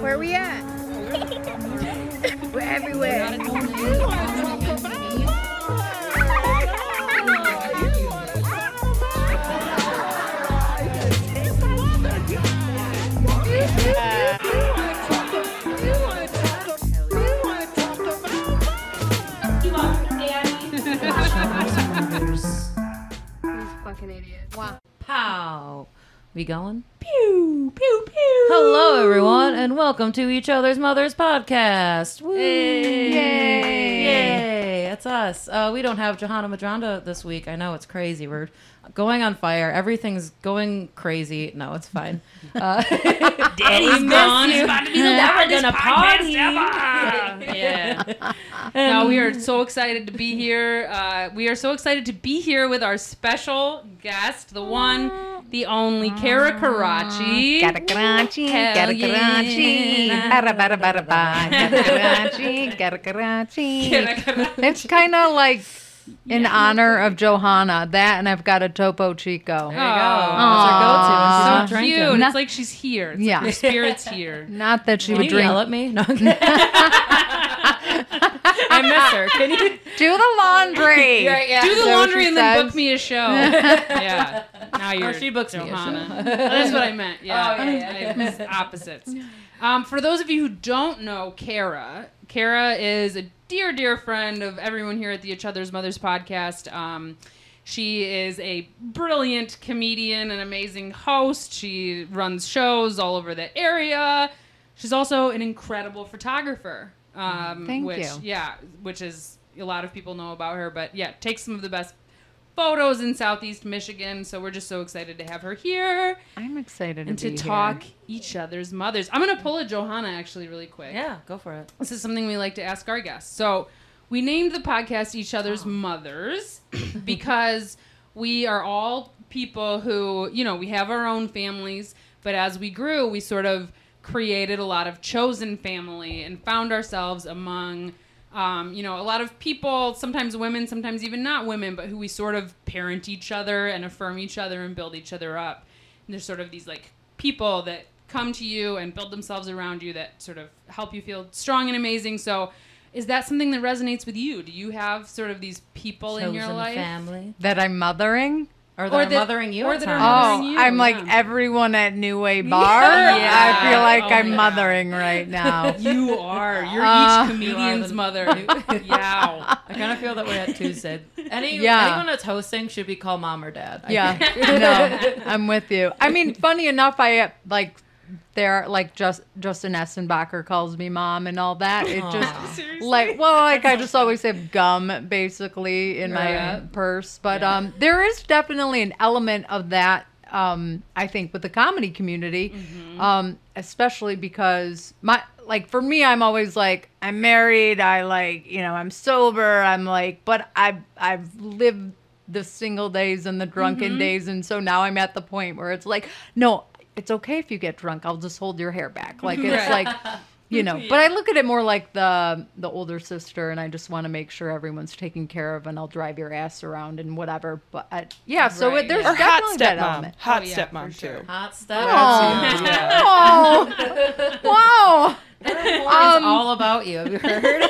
Where are we at? We're everywhere. These fucking idiots. Wow. Pow. We going? Hello, everyone, and welcome to Each Other's Mothers podcast. Woo. Yay. Yay. That's us. Uh, we don't have Johanna Madranda this week. I know it's crazy. We're going on fire. Everything's going crazy. No, it's fine. Uh, Daddy's gone. It's about to be the Never loudest gonna podcast party. ever. yeah. no, we are so excited to be here. Uh, we are so excited to be here with our special guest, the one, the only, Kara Karachi. Karachi, Hell Karachi, ba. Karachi, Karachi. Kara Karachi. It's kind of like in honor of Johanna. That, and I've got a Topo Chico. there you go. Aw. That's our go-to. when she's So not cute. drinking. It's like she's here. It's Yeah. like her spirit's here. Not that she Can would you drink. yell at me? No. I miss her. Can you? Do the laundry. Right, yeah. Do the that laundry she and then book me a show. yeah. Now you're Or she books me a Johanna. show. That's what I meant. Yeah. Oh, yeah, yeah, It's opposites. Um, for those of you who don't know Kara, Kara is a dear, dear friend of everyone here at the Each Other's Mothers podcast. Um, she is a brilliant comedian, an amazing host. She runs shows all over the area. She's also an incredible photographer. Um, Thank which, you. Yeah, which is a lot of people know about her, but yeah, takes some of the best photos in Southeast Michigan. So we're just so excited to have her here I'm excited and to to talk Here. each other's mothers. I'm gonna pull a Johanna actually really quick. Yeah, go for it. This is something we like to ask our guests. So we named the podcast Each Other's oh. Mothers because we are all people who, you know, we have our own families, but as we grew, we sort of created a lot of chosen family and found ourselves among um, you know, a lot of people, sometimes women, sometimes even not women, but who we sort of parent each other and affirm each other and build each other up. And there's sort of these like people that come to you and build themselves around you that sort of help you feel strong and amazing. So, is that something that resonates with you? Do you have sort of these people in your life? family, That I'm mothering. Or Or they're that- mothering you, or at that are mothering Oh, you, I'm like yeah. everyone at New Way Bar. Yeah. I feel like Oh I'm my mothering right now. You are. You're Uh, each comedian's the- mother. Yow. I kind of feel that way at Tuesday. Any Yeah. anyone that's hosting should be called mom or dad. I Yeah, think. no, I'm with you. I mean, funny enough, I uh, like there like just Justin Essenbacher calls me mom and all that. It Aw. just Seriously? like well, like I just always have gum basically in my Yeah. purse. But Yeah. um, there is definitely an element of that. Um, I think with the comedy community, Mm-hmm. um, especially because my like for me, I'm always like I'm married. I like you know I'm sober. I'm like, but I've I've lived the single days and the drunken Mm-hmm. days, and so now I'm at the point where it's like, no, it's okay if you get drunk. I'll just hold your hair back. Like it's Right. like you know but i look at it more like the the older sister and i just want to make sure everyone's taken care of and i'll drive your ass around and whatever but I, yeah so Right, it, there's yeah. Or hot definitely that stepmom. element Hot Oh, yeah, stepmom sure. too. Hot stuff. oh, wow It's Um, all about you. Have you heard?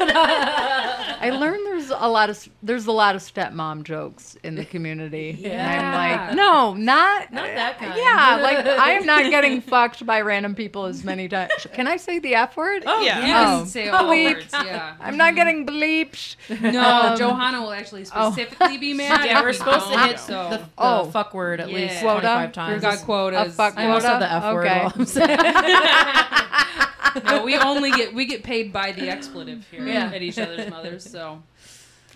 i learned there's a lot of there's a lot of stepmom jokes in the community and i'm like no not Not that kind. yeah like i am not getting fucked by random people as many times can i say the f word Oh, Yeah. You can Oh. say all Bleep. words. Yeah. i'm not getting bleeped No, Um, Johanna will actually oh. specifically be mad. yeah, we're supposed to hit so. the, the Oh. fuck word at Yeah. least Quota? 25 We've times. got quotas. a fuck I almost said quota? the F word Okay. while I'm saying no, we only get we get paid by the expletive here Yeah. at each other's mothers. So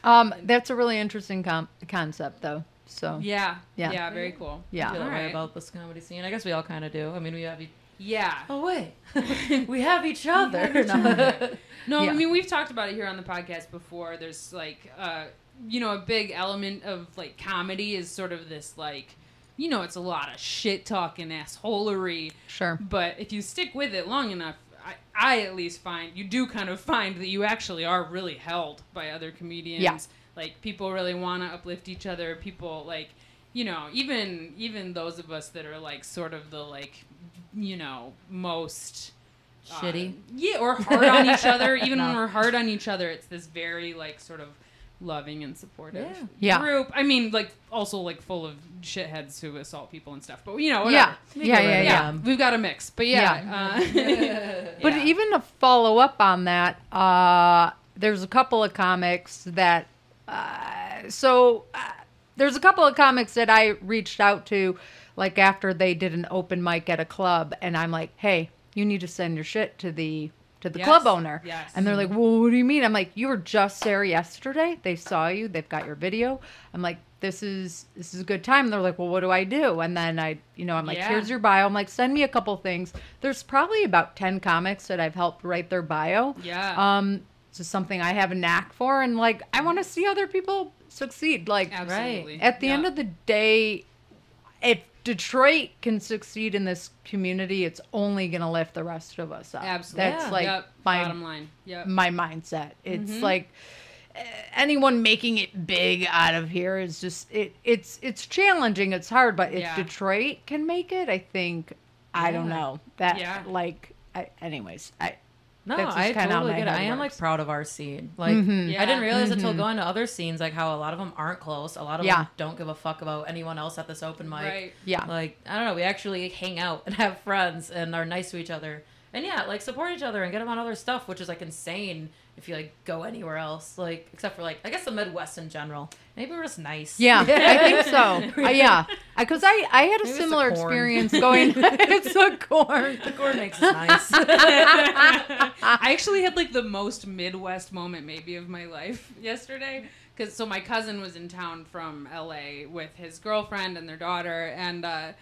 Um, that's a really interesting com- concept, though. So yeah, Yeah. yeah, very cool. Yeah. I feel that way Alright. about this comedy scene. I guess we all kind of do. I mean, we have each. Yeah. Oh wait, we have each other. No. No, Yeah. I mean we've talked about it here on the podcast before. There's like, uh, you know, a big element of like comedy is sort of this like, you know, it's a lot of shit talking assholery. sure. But if you stick with it long enough, I, at least find you do kind of find that you actually are really held by other comedians. Yeah. Like people really want to uplift each other. People like, you know, even even those of us that are like sort of the like, you know, most uh, Shitty. yeah, or hard on each other. Even when we're hard on each other, it's this very like sort of loving and supportive Yeah. group. I mean, like also like full of shitheads who assault people and stuff. But you know, Yeah. whatever. Yeah, get rid yeah, yeah. we've got a mix. But yeah, uh, But yeah. even to follow up on that, uh, there's a couple of comics that. Uh, so uh, there's a couple of comics that I reached out to, like after they did an open mic at a club, and I'm like, hey, you need to send your shit to the to the Yes, club owner. yes. And they're like, well, what do you mean? I'm like, you were just there yesterday. They saw you. They've got your video. I'm like, this is this is a good time. And they're like, well, what do I do? And then I, you know, I'm like, Yeah. here's your bio. I'm like, send me a couple things. There's probably about ten comics that I've helped write their bio. yeah, Um, it's just something I have a knack for, and like, I want to see other people succeed. Like, absolutely. at the Yeah. end of the day, if Detroit can succeed in this community, it's only gonna lift the rest of us up. absolutely, That's Yeah. like yep. my bottom line. Yep. my mindset. It's Mhm. like eh, anyone making it big out of here is just it. It's it's challenging. It's hard, but if Yeah. Detroit can make it, I think I don't know that. Yeah. Like, I, anyways, I No, That's just I totally get it. head I am like proud of our scene. Like Mhm. Yeah. I didn't realize until Mhm. going to other scenes like how a lot of them aren't close. A lot of Yeah. them don't give a fuck about anyone else at this open mic. Right. yeah. Like I don't know, we actually hang out and have friends and are nice to each other. And yeah, like support each other and get them on other stuff, which is like insane if you like go anywhere else. Like except for like I guess the Midwest in general. Maybe we're just nice. Yeah, I think so. Uh, yeah, because I I had a Maybe it's similar corn. experience going. it's a corn. The corn makes us nice. I actually had like the most Midwest moment maybe of my life yesterday. Cause so my cousin was in town from LA with his girlfriend and their daughter, and uh,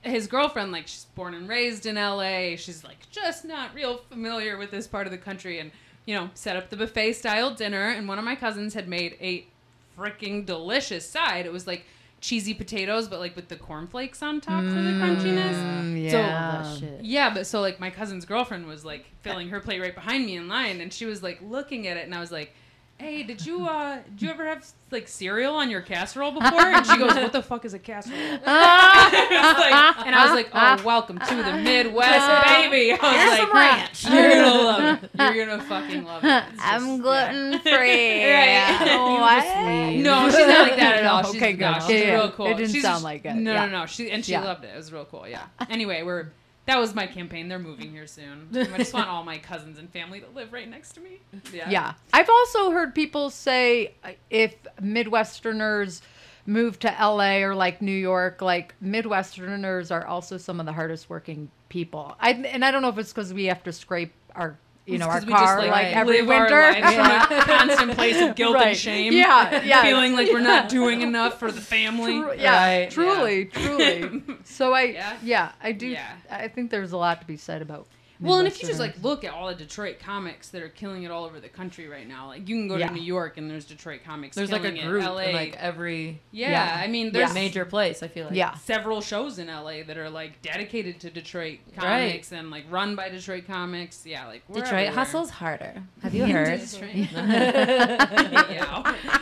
his girlfriend like she's born and raised in LA. She's like just not real familiar with this part of the country, and you know set up the buffet style dinner. And one of my cousins had made a freaking delicious side. It was like cheesy potatoes, but like with the cornflakes on top for the crunchiness. Mm, So- yeah. Yeah, but so like my cousin's girlfriend was like filling her plate right behind me in line, and she was like looking at it, and I was like, "Hey, did you uh, did you ever have like cereal on your casserole before?" And she goes, "What the fuck is a casserole?" Like- and I was like, "Oh, welcome to the Midwest, baby." I was like, ranch. "You're gonna love it. You're gonna fucking love it." It's I'm just- gluten free. Right. What? No, she's not like that at all. She's, Okay, good. no, she's Yeah, yeah. real cool. It didn't she's sound just- like it. No, Yeah. no, no. She and she Yeah. loved it. It was real cool. Yeah. Anyway, we're that was my campaign. They're moving here soon. I just want all my cousins and family to live right next to me. Yeah. Yeah. I've also heard people say uh, if Midwesterners move to LA or like New York, like Midwesterners are also some of the hardest working people. I and I don't know if it's because we have to scrape our you know our we just, car like, like, every winter. lives from a constant place of guilt Right. and shame. Yeah, yeah. Feeling like we're not doing enough for the family. Tru- yeah, Right. truly, truly. So I, Yeah. yeah. I do. Yeah. I think there's a lot to be said about. Well, and if you just like look at all the Detroit comics that are killing it all over the country right now, like you can go Yeah. to New York and there's Detroit comics. There's like a group. LA. in like every yeah, Yeah. I mean, Yeah. there's major place. I feel like. yeah, several shows in LA that are like dedicated to Detroit Right. comics and like run by Detroit comics. Yeah, like Detroit everywhere. hustles harder. Have you heard?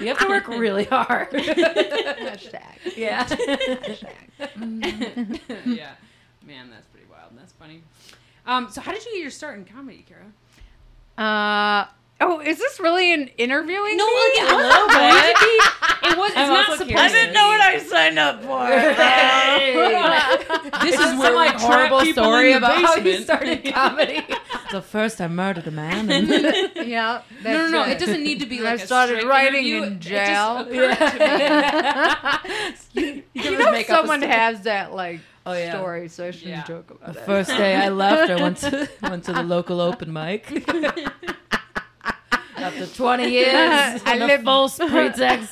You have to work really hard. hashtag. yeah. yeah. Man, that's pretty wild. That's funny. Um, so how did you get your start in comedy, Kara? Uh oh, is this really an interviewing? No, me? like, it was going to be. It was. It's I'm not also supposed curious. I didn't be. I signed up for. This is Some where like we trap horrible story in the about how you started comedy. so first I murdered a man. And yeah. No, no, no. It doesn't need to be And like I a started straight writing interview. in It just jail. occurred to me. you You know, someone has that like Oh, yeah. story, so I shouldn't Yeah. joke about The it. first day I left, I went to went to the local open mic. After 20 years, I I live- live false pretext.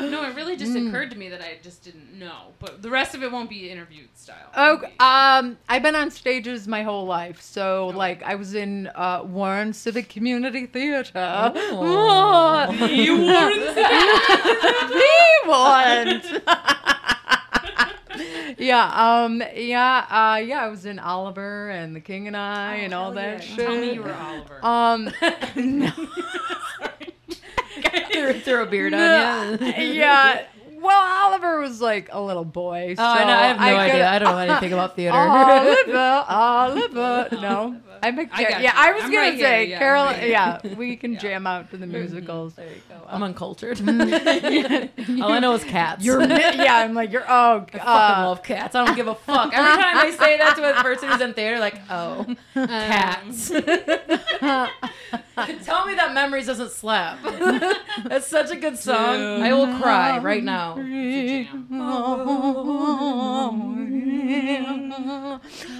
No, it really just Mm. occurred to me that I just didn't know. But the rest of it won't be interviewed style. Oh, Maybe. um, I've been on stages my whole life. So, Okay. like, I was in uh, Warren Civic Community Theater. Oh. Oh. The Warren Civic Theater. the Warren. yeah, um, yeah, uh, yeah. I was in Oliver and The King and I and all Oh, that yeah. shit. Tell me you were Oliver. Um, no. threw, threw a beard No, on you. yeah. Well, Oliver was like a little boy. Oh, I, know, I have no could- idea. I don't know anything about theater. Oliver, Oliver. No, I'm a I yeah. you. I was I'm gonna right here, say yeah, Carol. Right. Yeah, we can jam out to the musicals. there you go. I'm uncultured. All I know is cats. You're yeah. I'm like you're. Oh, God. I fucking uh, love cats. I don't give a fuck. Every time I say that to a person who's in theater, like, oh, Um, cats. Tell me that Memories doesn't slap. That's such a good song. Dude. I will cry right now.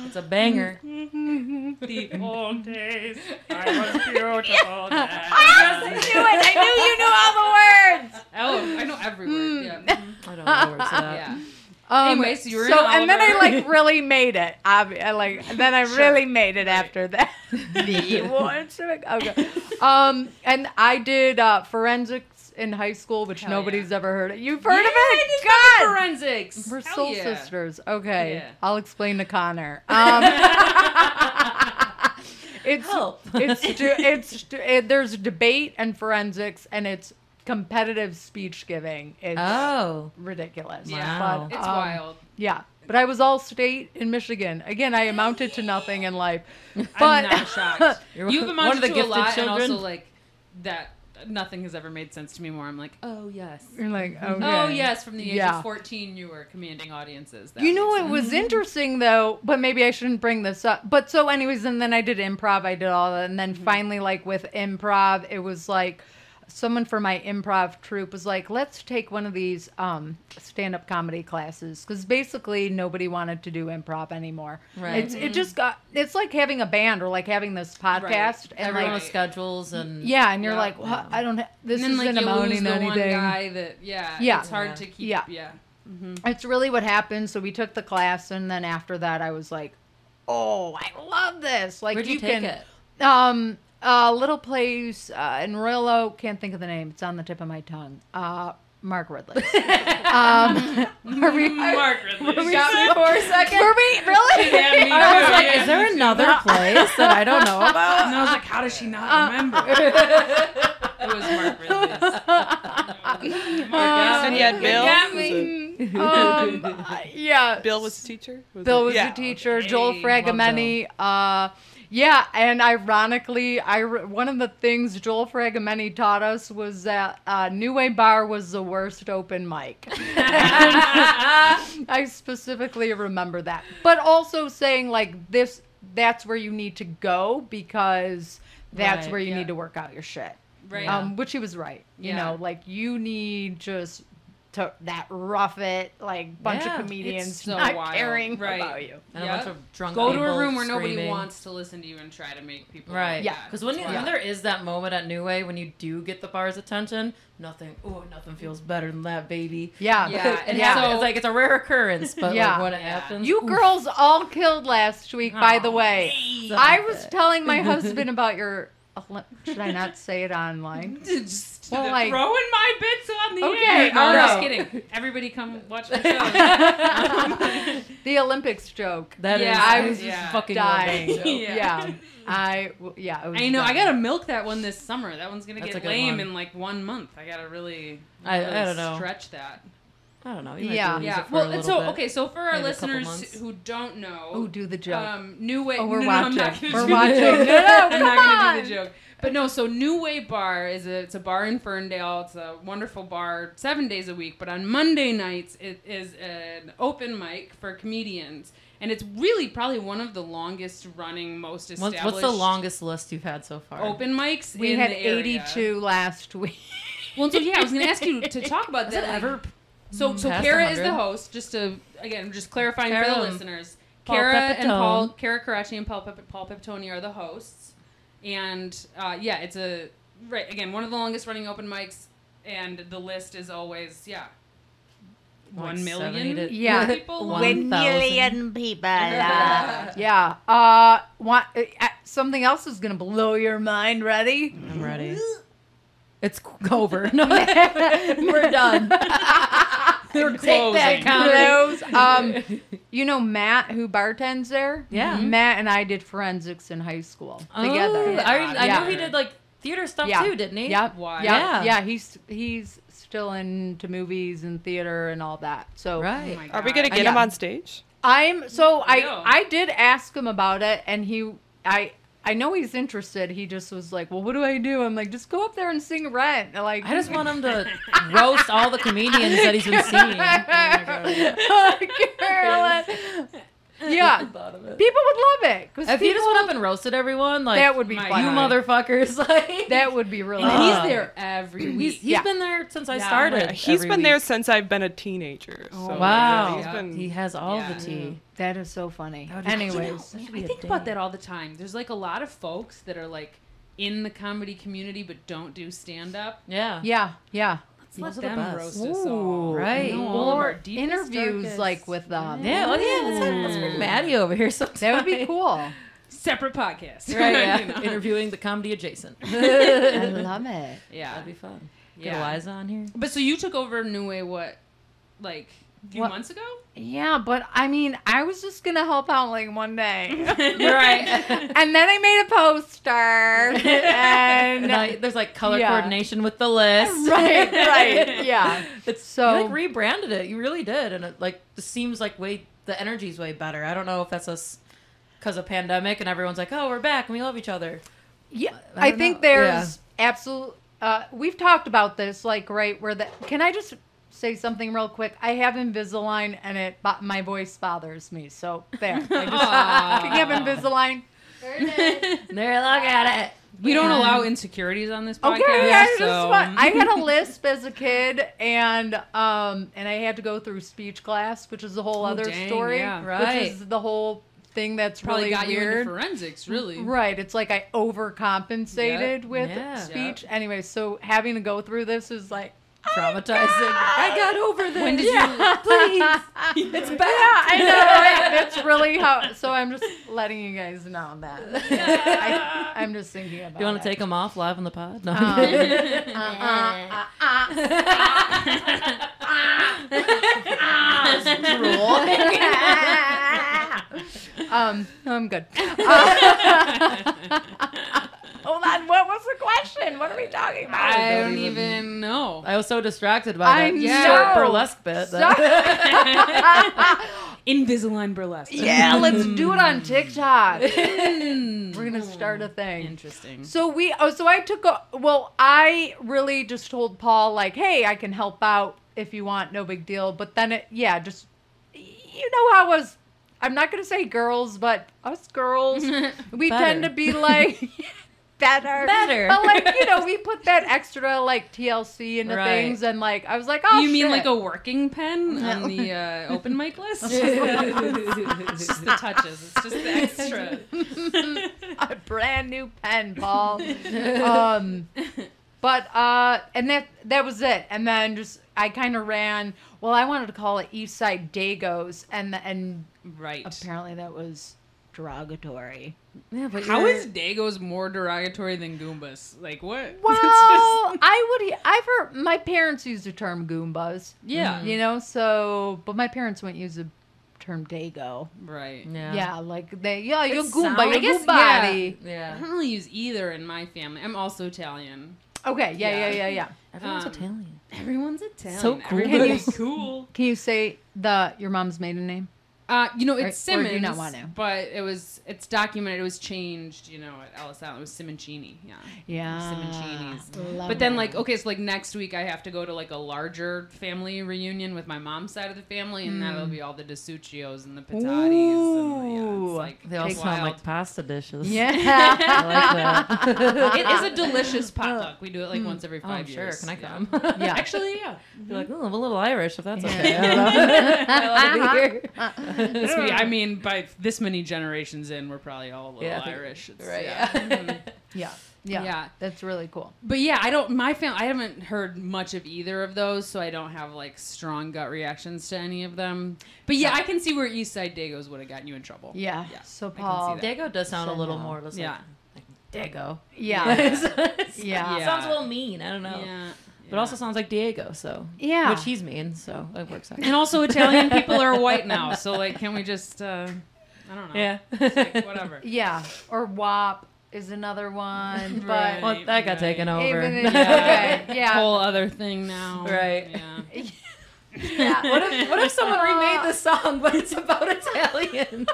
It's a banger. the old days. I was beautiful. then. I knew it. I knew you knew all the words. Oh, I know every word. Yeah. I don't know the words to that. yeah. Um, Anyway, so you were in so and then I like really made it. Obvi- I like then I really made it after that. The awards. okay. Um, and I did uh, forensics in high school, which Hell nobody's yeah. ever heard of. You've heard Yeah, of it? did God. forensics. We're Hell soul yeah. sisters. Okay, Yeah. I'll explain to Connor. Um, it's Help. it's it's it, there's debate and forensics, and it's competitive speech giving. It's Oh. ridiculous. Yeah, Wow. But, it's um, wild. Yeah, but I was all state in Michigan. Again, I amounted to nothing in life. But I'm not shocked. You're You've one amounted of the to a gifted lot, children. and also like that. Nothing has ever made sense to me more. I'm like, oh yes, You're like, mm-hmm. okay. oh yes. From the age Yeah. of 14, you were commanding audiences. That You know it was mm-hmm. interesting though, but maybe I shouldn't bring this up. But so, anyways, and then I did improv. I did all that, and then mm-hmm. finally, like with improv, it was like someone for my improv troupe was like, "Let's take one of these um, stand-up comedy classes," because basically nobody wanted to do improv anymore. Right. It's it just got. It's like having a band or like having this podcast, and Everyone like schedules and yeah, and you're Yeah. like, well, I don't. Ha- this And then isn't like you lose amounting the to one anything. guy that yeah, Yeah. it's hard Yeah. to keep. Yeah. Yeah, It's really what happened. So we took the class, and then after that, I was like, "Oh, I love this!" Like Where'd you, you take can, it? um, a little place uh, in Royal Oak. Can't think of the name. It's on the tip of my tongue. Uh, Mark Ridley. um, were we, Mark Ridley. were we, Got me for a second. were we really? Yeah, me I was like, is there another place that I don't know about? And I was like, how does she not Uh, remember? it was Mark Ridley's. Um, And you had Bill? got Was me. um, uh, yeah. Bill was a teacher. Was Bill it- was yeah. a teacher. Joel Okay, Fragomeni. Uh, yeah, and ironically, I one of the things Joel Fragomeni taught us was that uh, New Way Bar was the worst open mic. I specifically remember that, but also saying like this, that's where you need to go because that's Right, where you yeah. need to work out your shit. Right. Um, which he was right. You Yeah. know, like you need just to that rough it like bunch Yeah, of comedians so not wild. caring Right. about you. And Yeah. a bunch of drunk Go to a room where nobody wants to listen to you and try to make people Right. Yeah. Because when, It's when there is that moment at New Way when you do get the bar's attention, nothing. Oh, nothing feels better than that, baby. Yeah. Yeah, It Yeah. happens. It's like it's a rare occurrence, but Yeah. like when it Yeah. happens, You oof. girls all killed last week, by the oh, way. I was it. telling my husband about your. Should I not say it online? Just Well, like- throwing my bits on the Okay, air. No, all I'm just kidding. Everybody come watch my show. The Olympics joke. That is, Yeah, I was yeah. just fucking dying. love that. Yeah. Yeah. I w- yeah. It was I know. I gotta milk that one this summer. That one's gonna That's get lame one. in like one month. I gotta really, I- really I don't know. stretch that. I don't know. You might Yeah. be able to use Yeah. it for a Well, little so bit. okay. So for our Maybe listeners who don't know, Oh, do the joke. Um, New Way. Oh, we're no, no, I'm not watching. gonna We're do watching. that. No, no, I'm come not gonna do the joke. But no, so New Way Bar is a it's a bar in Ferndale. It's a wonderful bar, seven days a week. But on Monday nights, it is an open mic for comedians, and it's really probably one of the longest running, most What's, established. what's the longest list you've had so far? open mics? we in had the area. 82 last week. Well, so yeah, I was gonna ask you to talk about that. like- ever? so, mm, so past Kara is the host. Just to again, just clarifying for Kara the and listeners. Paul Kara and Pepitone. Paul, Kara Karachi and Paul, Pep- Paul Pepitone are the hosts, and uh, yeah, it's a right again one of the longest running open mics, and the list is always yeah. Like One 70 million to- Yeah. people. One One thousand. million people. uh, yeah. Uh, want, uh, something else is gonna blow your mind. Ready? I'm ready. It's over. No, we're done. We're Take that, closing. Close. Um, you know Matt, who bartends there. Yeah. Matt and I did forensics in high school together. Oh, I, I Yeah. knew he did like theater stuff Yeah. too, didn't he? Yep. Wow. Yeah. Yeah. Yeah. He's he's still into movies and theater and all that. So Right. Oh Are we gonna get Yeah. him on stage? I'm so I No. I did ask him about it, and he I. I know he's interested. He just was like, "Well, what do I do?" I'm like, "Just go up there and sing Rent." Like, I just want him to roast all the comedians that he's been seeing. Oh. Carolyn. Yeah, Thought of it. people would love it. 'cause If he just went up and roasted everyone, like that would be My fun. you motherfuckers, like That would be really. And fun. he's there every week. He's, he's Yeah. been there since I Yeah. started. He's been there since I've been a teenager. Oh, so Oh, like, wow. he's Yeah. been. He has all Yeah. the tea. That is so funny. That would be- Anyways, That should I be a think about that all the time. There's like a lot of folks that are like in the comedy community but don't do stand up. Yeah. yeah, yeah. Let's Those let are the them best. roast us all. Ooh, Right. Know all of our Or interviews darkest- like with uh, them. Yeah, well, yeah. Let's, have, let's bring Maddie over here sometime. That would be cool. separate podcast. Right, yeah. You know? Interviewing the comedy adjacent. I That'd love it. yeah. That'd be fun. Get Yeah. Eliza on here. But so you took over New Way what, like a few What- months ago? Yeah, but I mean, I was just gonna help out like one day, right. and then I made a poster, and And I, there's like color Yeah. coordination with the list. right, right, yeah. It's So- you like rebranded it. You really did, and it like just seems like way the energy's way better. I don't know if that's us because of pandemic and everyone's like, oh, we're back and we love each other. Yeah, I I, think know. there's absolute. Uh, we've talked about this, like right where the. Can I just say something real quick? I have Invisalign, and it my voice bothers me. So there, I just can you have Invisalign. There, it is. there, look at it. we don't allow insecurities on this podcast. Okay, I just so want, I had a lisp as a kid, and um, and I had to go through speech class, which is a whole Oh, other dang, story. yeah. Right. Which is the whole thing that's probably really got you into forensics, really. Right. It's like I overcompensated Yep. with Yeah. speech. Anyway, so having to go through this is like Traumatizing. I got over this. When did Yeah. Please. It's back. Yeah, I know. Right? That's really how. So I'm just letting you guys know that. I, I'm just thinking about. You want to take them off live on the pod? No. Um, uh, uh, drool. um, no, I'm good. Uh, hold on. What was the question? What are we talking about? I don't even know. I was so distracted by I that know. short burlesque bit. that- Invisalign burlesque. yeah, let's do it on TikTok. We're gonna start a thing. Interesting. So we oh so I took a well I really just told Paul like hey I can help out if you want no big deal but then it yeah just you know how was. I'm not gonna say girls but us girls we Better. tend to be like better Better. but like you know we put that extra like TLC into Right. things and like I was like oh you mean like a working pen on the uh, open mic list? it's just the touches. It's just the extra. a brand new pen, Paul. um, but uh, and that that was it. And then just I kind of ran. Well, I wanted to call it East Side Dagos, and and Right. apparently that was derogatory. yeah, but How you're- is Dagos more derogatory than Goombas? Like what? Well, just- I would. I've heard my parents use the term Goombas. yeah. You know, so but my parents wouldn't use the term Dago. Right. Yeah. Yeah, like they. Yeah, you're It Goomba. sounds- You're I guess, Goombody. I don't really use either in my family. I'm also Italian. Okay. Yeah, yeah, Yeah. yeah, yeah. Everyone's Um, Italian. Everyone's Italian. So cool. Everybody's cool. Can you say the your mom's maiden name? Uh, you know, Or- it's or do you Simmons. not want to? But it was it's documented. It was changed. You know, at Ellis Island, it was Simoncini. Yeah. Yeah. Simoncini's. Love But then, like, okay, so like next week I have to go to like a larger family reunion with my mom's side of the family, and that'll be hmm. all the DeSuccios and the Patatis. And yeah, Ooh. like They all it's sound wild. like pasta dishes. Yeah. I like that. it is a delicious potluck. Hmm. We do it like once every Oh, five sure. years. Can I come? Yeah. Actually, yeah. Be like, oh, I'm a little Irish if that's okay. I don't know. I love to be here. This we- I mean, by this many generations in, we're probably all a little Yeah, Irish. It's, right, Yeah. yeah. Mhm. yeah. Yeah. Yeah. That's really cool. But yeah, I don't. My family. I haven't heard much of either of those, so I don't have like strong gut reactions to any of them. But yeah, I can see where East Side Dagos would have gotten you in trouble. Yeah. Yeah, So I can see Paul. Dago does sound a little no. more just Yeah. like, like Dago. Yeah. yeah. Yeah. Sounds a little mean. I don't know. Yeah. But also sounds like Diego, so. Yeah. Which he's mean, so it works out. and also Italian people are white now, so like, can we just? uh I don't know. yeah. Like, whatever. Yeah. Or WAP. is another one, but Right. Well, that got taken over. even in, okay, yeah. Whole other thing now. Right. Yeah. yeah. What if what if someone remade the song, but it's about Italians?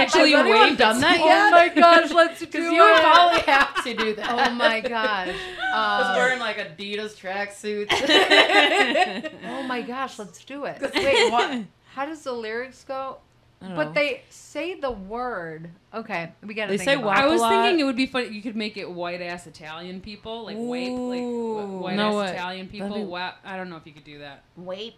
It's actually Has anyone done that yet? Oh my gosh, let's do Because it. you would probably have to do that. oh my gosh. I was Um, wearing like Adidas tracksuits. oh my gosh, let's do it. Wait, what? How does the lyrics go? But know. they say the word. Okay, we gotta. They think say about it. I was thinking it would be funny. You could make it white ass Italian people, like wape, like Ooh, white no ass way. Italian people. be- Wa- I don't know if you could do that. Wape.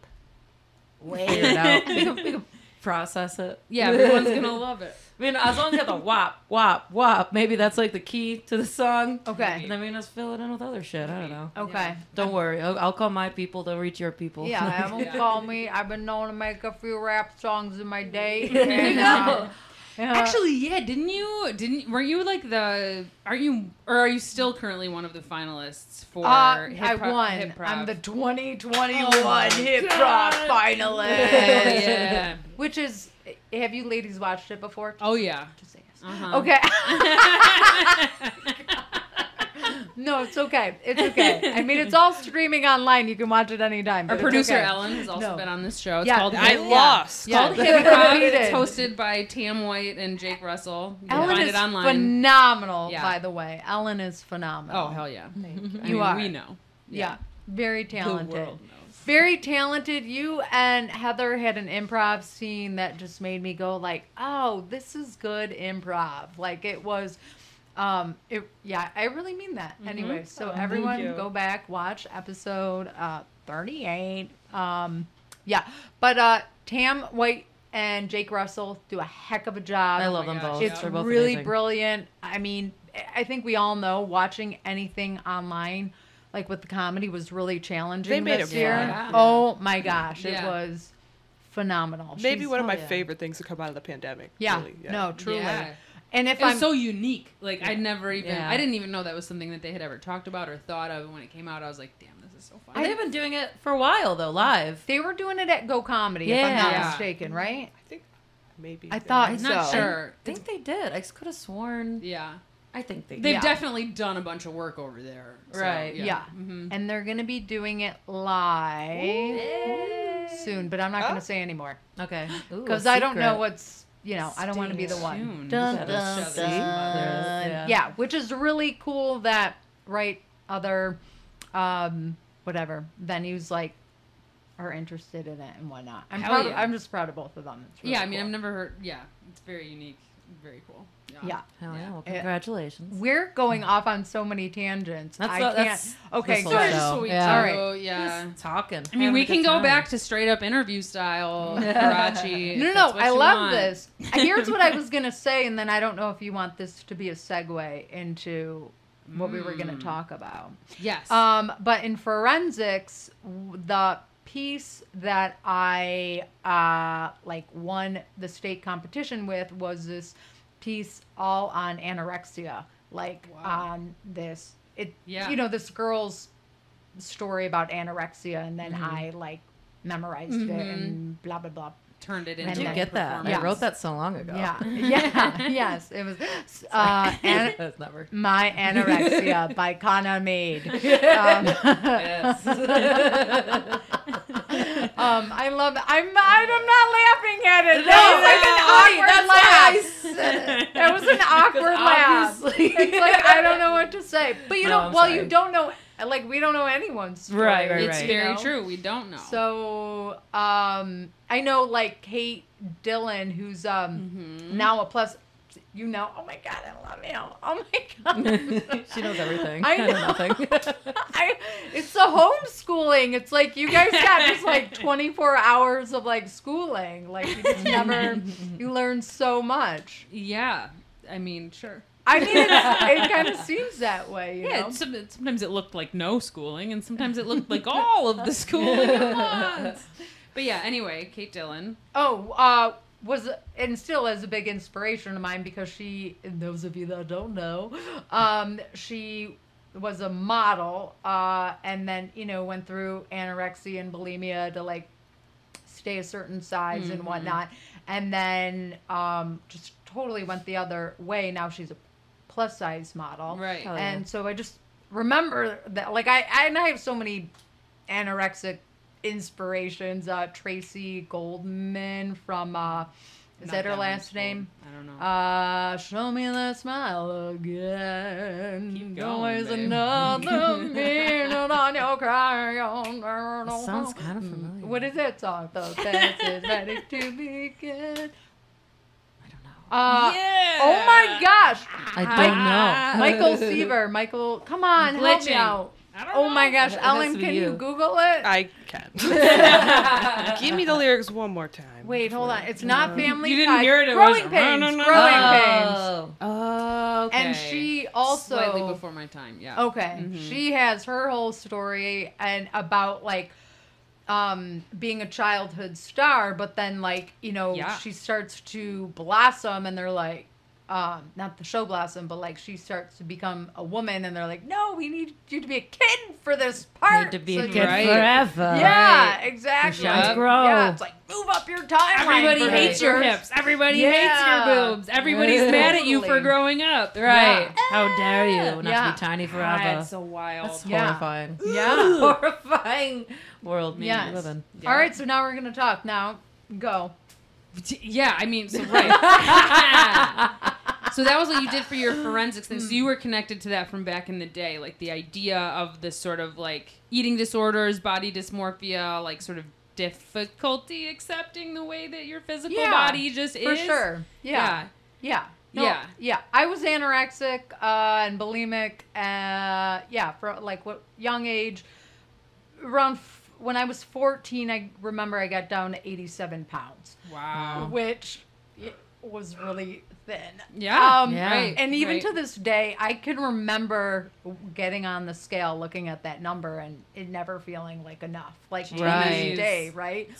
figure it out. we, can, we can process it. Yeah, everyone's gonna love it. I mean, as long as you have the wop, wop, wop, maybe that's like the key to the song. Okay. And then we can just fill it in with other shit. I don't know. Okay. Don't worry. I'll, I'll call my people. They'll reach your people. Yeah, Emma Yeah. call me. I've been known to make a few rap songs in my day. You and, uh, yeah. Actually, yeah, didn't you? Didn't weren't you like the? Are you or are you still currently one of the finalists for? Uh, hip I hop- won. hip I'm the 2021 Oh hip hop finalist. yeah. Which is, have you ladies watched it before? Oh yeah. Just say yes. Uh-huh. Okay. no, it's okay. It's okay. I mean, it's all streaming online. You can watch it anytime. Our producer okay. Ellen has also No. been on this show. It's Yeah, called I Hip- lost. Yeah. called Yeah. Hip Hop. It's hosted by Tam White and Jake Russell. You can Ellen find is it online. phenomenal, Yeah. by the way. Ellen is phenomenal. oh hell yeah! I You mean, are. We know. Yeah. Very talented. The world knows. Very talented. You and Heather had an improv scene that just made me go like, "Oh, this is good improv." Like it was um it yeah, I really mean that. Anyway, so Oh, everyone go back, watch episode uh 38. Um yeah, but uh Tam White and Jake Russell do a heck of a job. I love my them gosh, both. It's They're both really amazing. brilliant. I mean, I think we all know watching anything online, like with the comedy, was really challenging They made this it year. fun. Yeah. Oh my gosh, it was phenomenal. Maybe She's- one of my yeah. favorite things to come out of the pandemic. Yeah, really, no, truly. Yeah. And if It was I'm so unique. Like I never even. Yeah. I didn't even know that was something that they had ever talked about or thought of. And when it came out, I was like, "Damn, this is so fun." They've been doing it for a while though, live. they were doing it at Go Comedy, if I'm not Yeah. mistaken, right? I think maybe. I thought I'm not so. sure. I think they did. I could have sworn. Yeah. I think they. They've Yeah. definitely done a bunch of work over there. so, Right. Yeah. hmm And they're gonna be doing it live soon, but I'm not Huh? gonna say anymore Okay. Ooh, because I don't know what's you know I don't want to be the one. Dun, dun, dun. Yeah. Yeah. which is really cool that right other um whatever venues like are interested in it and whatnot. I'm Hell proud yeah. I'm just proud of both of them. It's really Yeah, I mean, cool. I've never heard. Yeah, it's very unique. Very cool. Yeah. Hell yeah. Well, Yeah. congratulations. We're going off on so many tangents. That's I the- can't. that's okay, this whole good. show. Just what we Yeah. do, All right. Yeah. Just talking. I mean, having we can go time. back to straight up interview style Karachi. No, no, no. I love want. this. Here's what I was gonna say, and then I don't know if you want this to be a segue into what we were gonna Mm. talk about. Yes. Um, but in forensics, the piece that I uh, like won the state competition with was this piece all on anorexia, like Wow. on this. It Yeah. you know this girl's story about anorexia, and then Mhm. I like memorized it Mhm. and blah blah blah. Turned it Did into you Get that? performance. Yeah. I wrote that so long ago. Yeah, yeah, yes, it was uh, an- That's never. my anorexia by Kana Made. Um, Yes. Um, I love. I'm. I'm not laughing at it. No, that was that's like an funny. awkward That's laugh. Why I said it. That was an awkward laugh. obviously- It's like I don't know what to say. But you No, know, I'm well, you don't know. Like we don't know anyone's story. Right, right, It's right. you very know? true. We don't know. So, um, I know like Kate Dillon, who's um Mhm. now a plus. You know, oh my god, I love you. Oh my god. she knows everything. I know nothing. I, it's the homeschooling. It's like you guys got just like 24 hours of like schooling. Like you just never, you learn so much. yeah. I mean, sure. I mean, it's, it kind of seems that way, you Yeah, know? it's, sometimes it looked like no schooling, and sometimes it looked like all of the schooling at once. But yeah, anyway, Kate Dillon. Oh, uh, was and still is a big inspiration of mine because she, and those of you that don't know, um, she was a model, uh, and then you know went through anorexia and bulimia to like stay a certain size and Mhm. whatnot, and then um, just totally went the other way. Now she's a plus size model. Right. Hell yeah. And so I just remember that, like, I, I, and I have so many anorexic inspirations. Uh, Tracy Goldman from, uh, is Not that her one's last name? I don't know. Uh, show me that smile again. Keep going, always another minute on your. That sounds kind of familiar. What is that song though? Dance is ready to begin. I don't know. Uh, yeah. Oh my gosh. I don't know. Michael Seaver. Michael, come on, help me out. I don't Oh my gosh, It Ellen, can you you. Google it? I can. Give me the lyrics one more time. Wait, hold on. It's not Family You didn't Ties. hear it, it Growing was- Pains. No, no, no, Growing no. Pains. Oh. Oh, okay. And she also slightly before my time. Yeah. Okay. Mhm. She has her whole story and about like um being a childhood star, but then like, you know, Yeah. she starts to blossom and they're like um not the show blossom, but like she starts to become a woman and they're like, "No, we need you to be a kid for this part." Need to be So a kid Right. forever. Yeah, Right. exactly. Your shines grow. Yeah, it's like move up your timeline. Everybody for hates your hips. Everybody Yeah. hates your boobs. Everybody's mad at you for growing up. Right. How dare you not Yeah. to be tiny forever? That's so wild. That's Yeah. horrifying. Yeah. horrifying world Yes. Yeah. All right, so now we're going to talk. Now, go. Yeah, I mean, so right. so that was what you did for your forensics thing. So you were connected to that from back in the day, like the idea of this sort of like eating disorders, body dysmorphia, like sort of difficulty accepting the way that your physical Yeah, body just For is. For sure. Yeah. Yeah. No, Yeah. Yeah. I was anorexic uh, and bulimic. Uh, yeah. For like what young age, around f- when I was 14, I remember I got down to 87 pounds, Wow. which was really thin. Yeah. Um, Yeah. Right. And even right. to this day, I can remember getting on the scale, looking at that number, and it never feeling like enough. Like to Right. this day, right?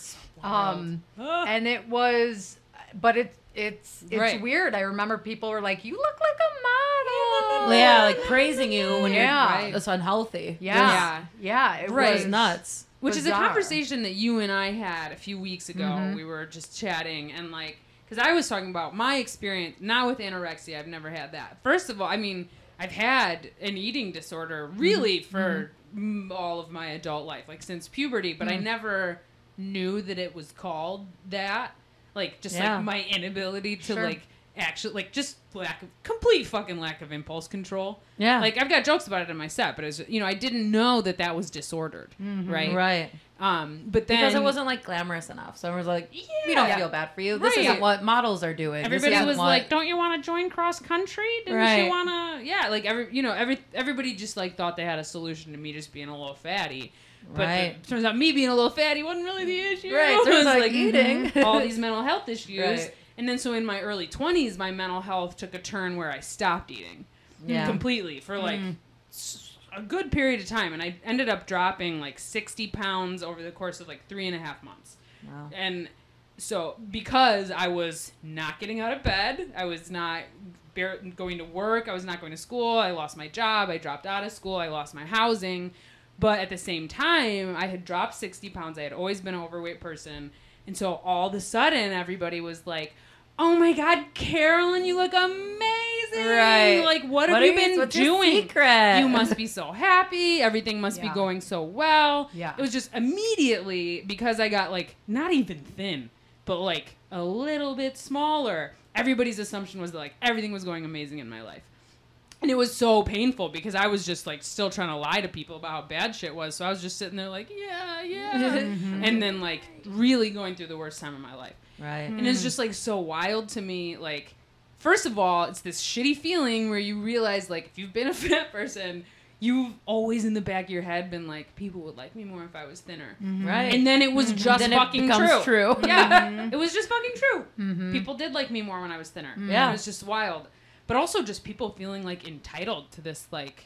Um, and it was, but it's it's it's Right. weird. I remember people were like, "You look like a model." Yeah, like praising you when Yeah. you're it's unhealthy. yeah, yeah, it Right. was nuts. Which is a conversation that you and I had a few weeks ago. Mhm. We were just chatting and like, because I was talking about my experience, not with anorexia. I've never had that. First of all, I mean, I've had an eating disorder really for mm, all of my adult life, like since puberty, but I never knew that it was called that. Like, just Yeah. like my inability to Sure. like actually, like, just lack of complete fucking lack of impulse control. Yeah. Like I've got jokes about it in my set, but it's you know I didn't know that that was disordered, right? right. Um, but then Because it wasn't like glamorous enough. So everyone's like, we don't Yeah. feel bad for you. This Right. isn't what models are doing. Everybody isn't was what- like, "Don't you want to join cross country? Didn't Right. you want to?" Yeah, like every you know every everybody just like thought they had a solution to me just being a little fatty. But Right. the, turns out me being a little fatty wasn't really the issue. Right, It turns was out like eating. all these mental health issues. Right. And then so in my early twenties, my mental health took a turn where I stopped eating yeah. completely for like mm. a good period of time, and I ended up dropping like sixty pounds over the course of like three and a half months. Wow. And so because I was not getting out of bed, I was not bar- going to work, I was not going to school, I lost my job, I dropped out of school, I lost my housing. But at the same time, I had dropped 60 pounds. I had always been an overweight person. And so all of a sudden, everybody was like, Oh my God, Carolyn, you look amazing! Right. Like, what have you been doing? secret? you must be so happy. Everything must be going so well. Yeah. It was just immediately because I got like not even thin, but like a little bit smaller. Everybody's assumption was that like everything was going amazing in my life. And it was so painful because I was just like still trying to lie to people about how bad shit was. So I was just sitting there like, yeah, yeah. and then like really going through the worst time of my life. Right. And it's just like so wild to me. Like, first of all, it's this shitty feeling where you realize, like, if you've been a fat person, you've always in the back of your head been like, people would like me more if I was thinner. Mm-hmm. Right. And then it was mm-hmm. just Then fucking becomes true. true. Yeah, mm-hmm. it was just fucking true. Mhm. People did like me more when I was thinner. Yeah. it was just wild. But also just people feeling like entitled to this like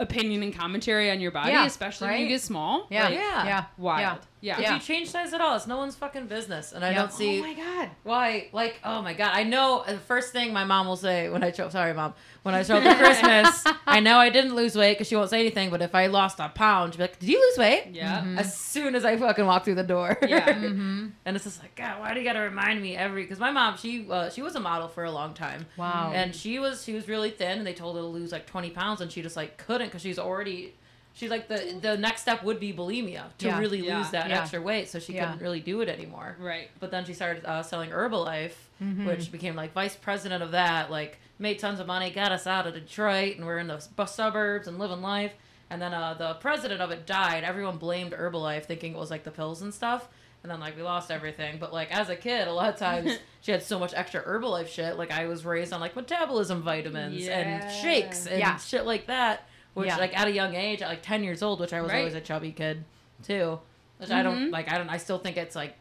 opinion and commentary on your body, Yeah, especially when you get small. Yeah, Like, yeah, Yeah. yeah, wild. Yeah. Yeah. If Yeah. you change size at all, it's no one's fucking business. And I Yep. don't see Oh my god. why. Like, oh my god, I know the first thing my mom will say when I show. Sorry, mom. When I show up for Christmas, I know I didn't lose weight because she won't say anything. But if I lost a pound, she'll be like, "Did you lose weight?" Yeah. As soon as I fucking walk through the door. Yeah. Mm-hmm. and it's just like, God, why do you gotta remind me every? Because my mom, she uh, she was a model for a long time. Wow. And she was she was really thin, and they told her to lose like twenty pounds, and she just like couldn't because she's already. She's like the the next step would be bulimia to Yeah. really Yeah. lose that Yeah. extra weight, so she couldn't really do it anymore. Right. But then she started uh, selling Herbalife, Mm-hmm. which became like vice president of that. Like made tons of money, got us out of Detroit, and we're in the suburbs and living life. And then uh, the president of it died. Everyone blamed Herbalife, thinking it was like the pills and stuff. And then like we lost everything. But like as a kid, a lot of times she had so much extra Herbalife shit. Like I was raised on like metabolism vitamins and shakes and shit like that. Which Yeah. like at a young age, at like ten years old, which I was Right. always a chubby kid too. Which I don't Mhm. like. I don't. I still think it's like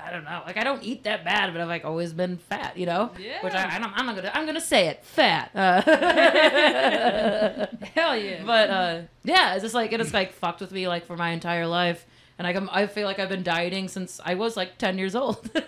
I don't know. Like I don't eat that bad, but I've like always been fat, you know. Yeah. Which I, I don't, I'm not gonna. I'm gonna say it, fat. Uh, Hell yeah. but uh, yeah, it's just like it has like fucked with me like for my entire life, and like I'm, I feel like I've been dieting since I was like 10 years old.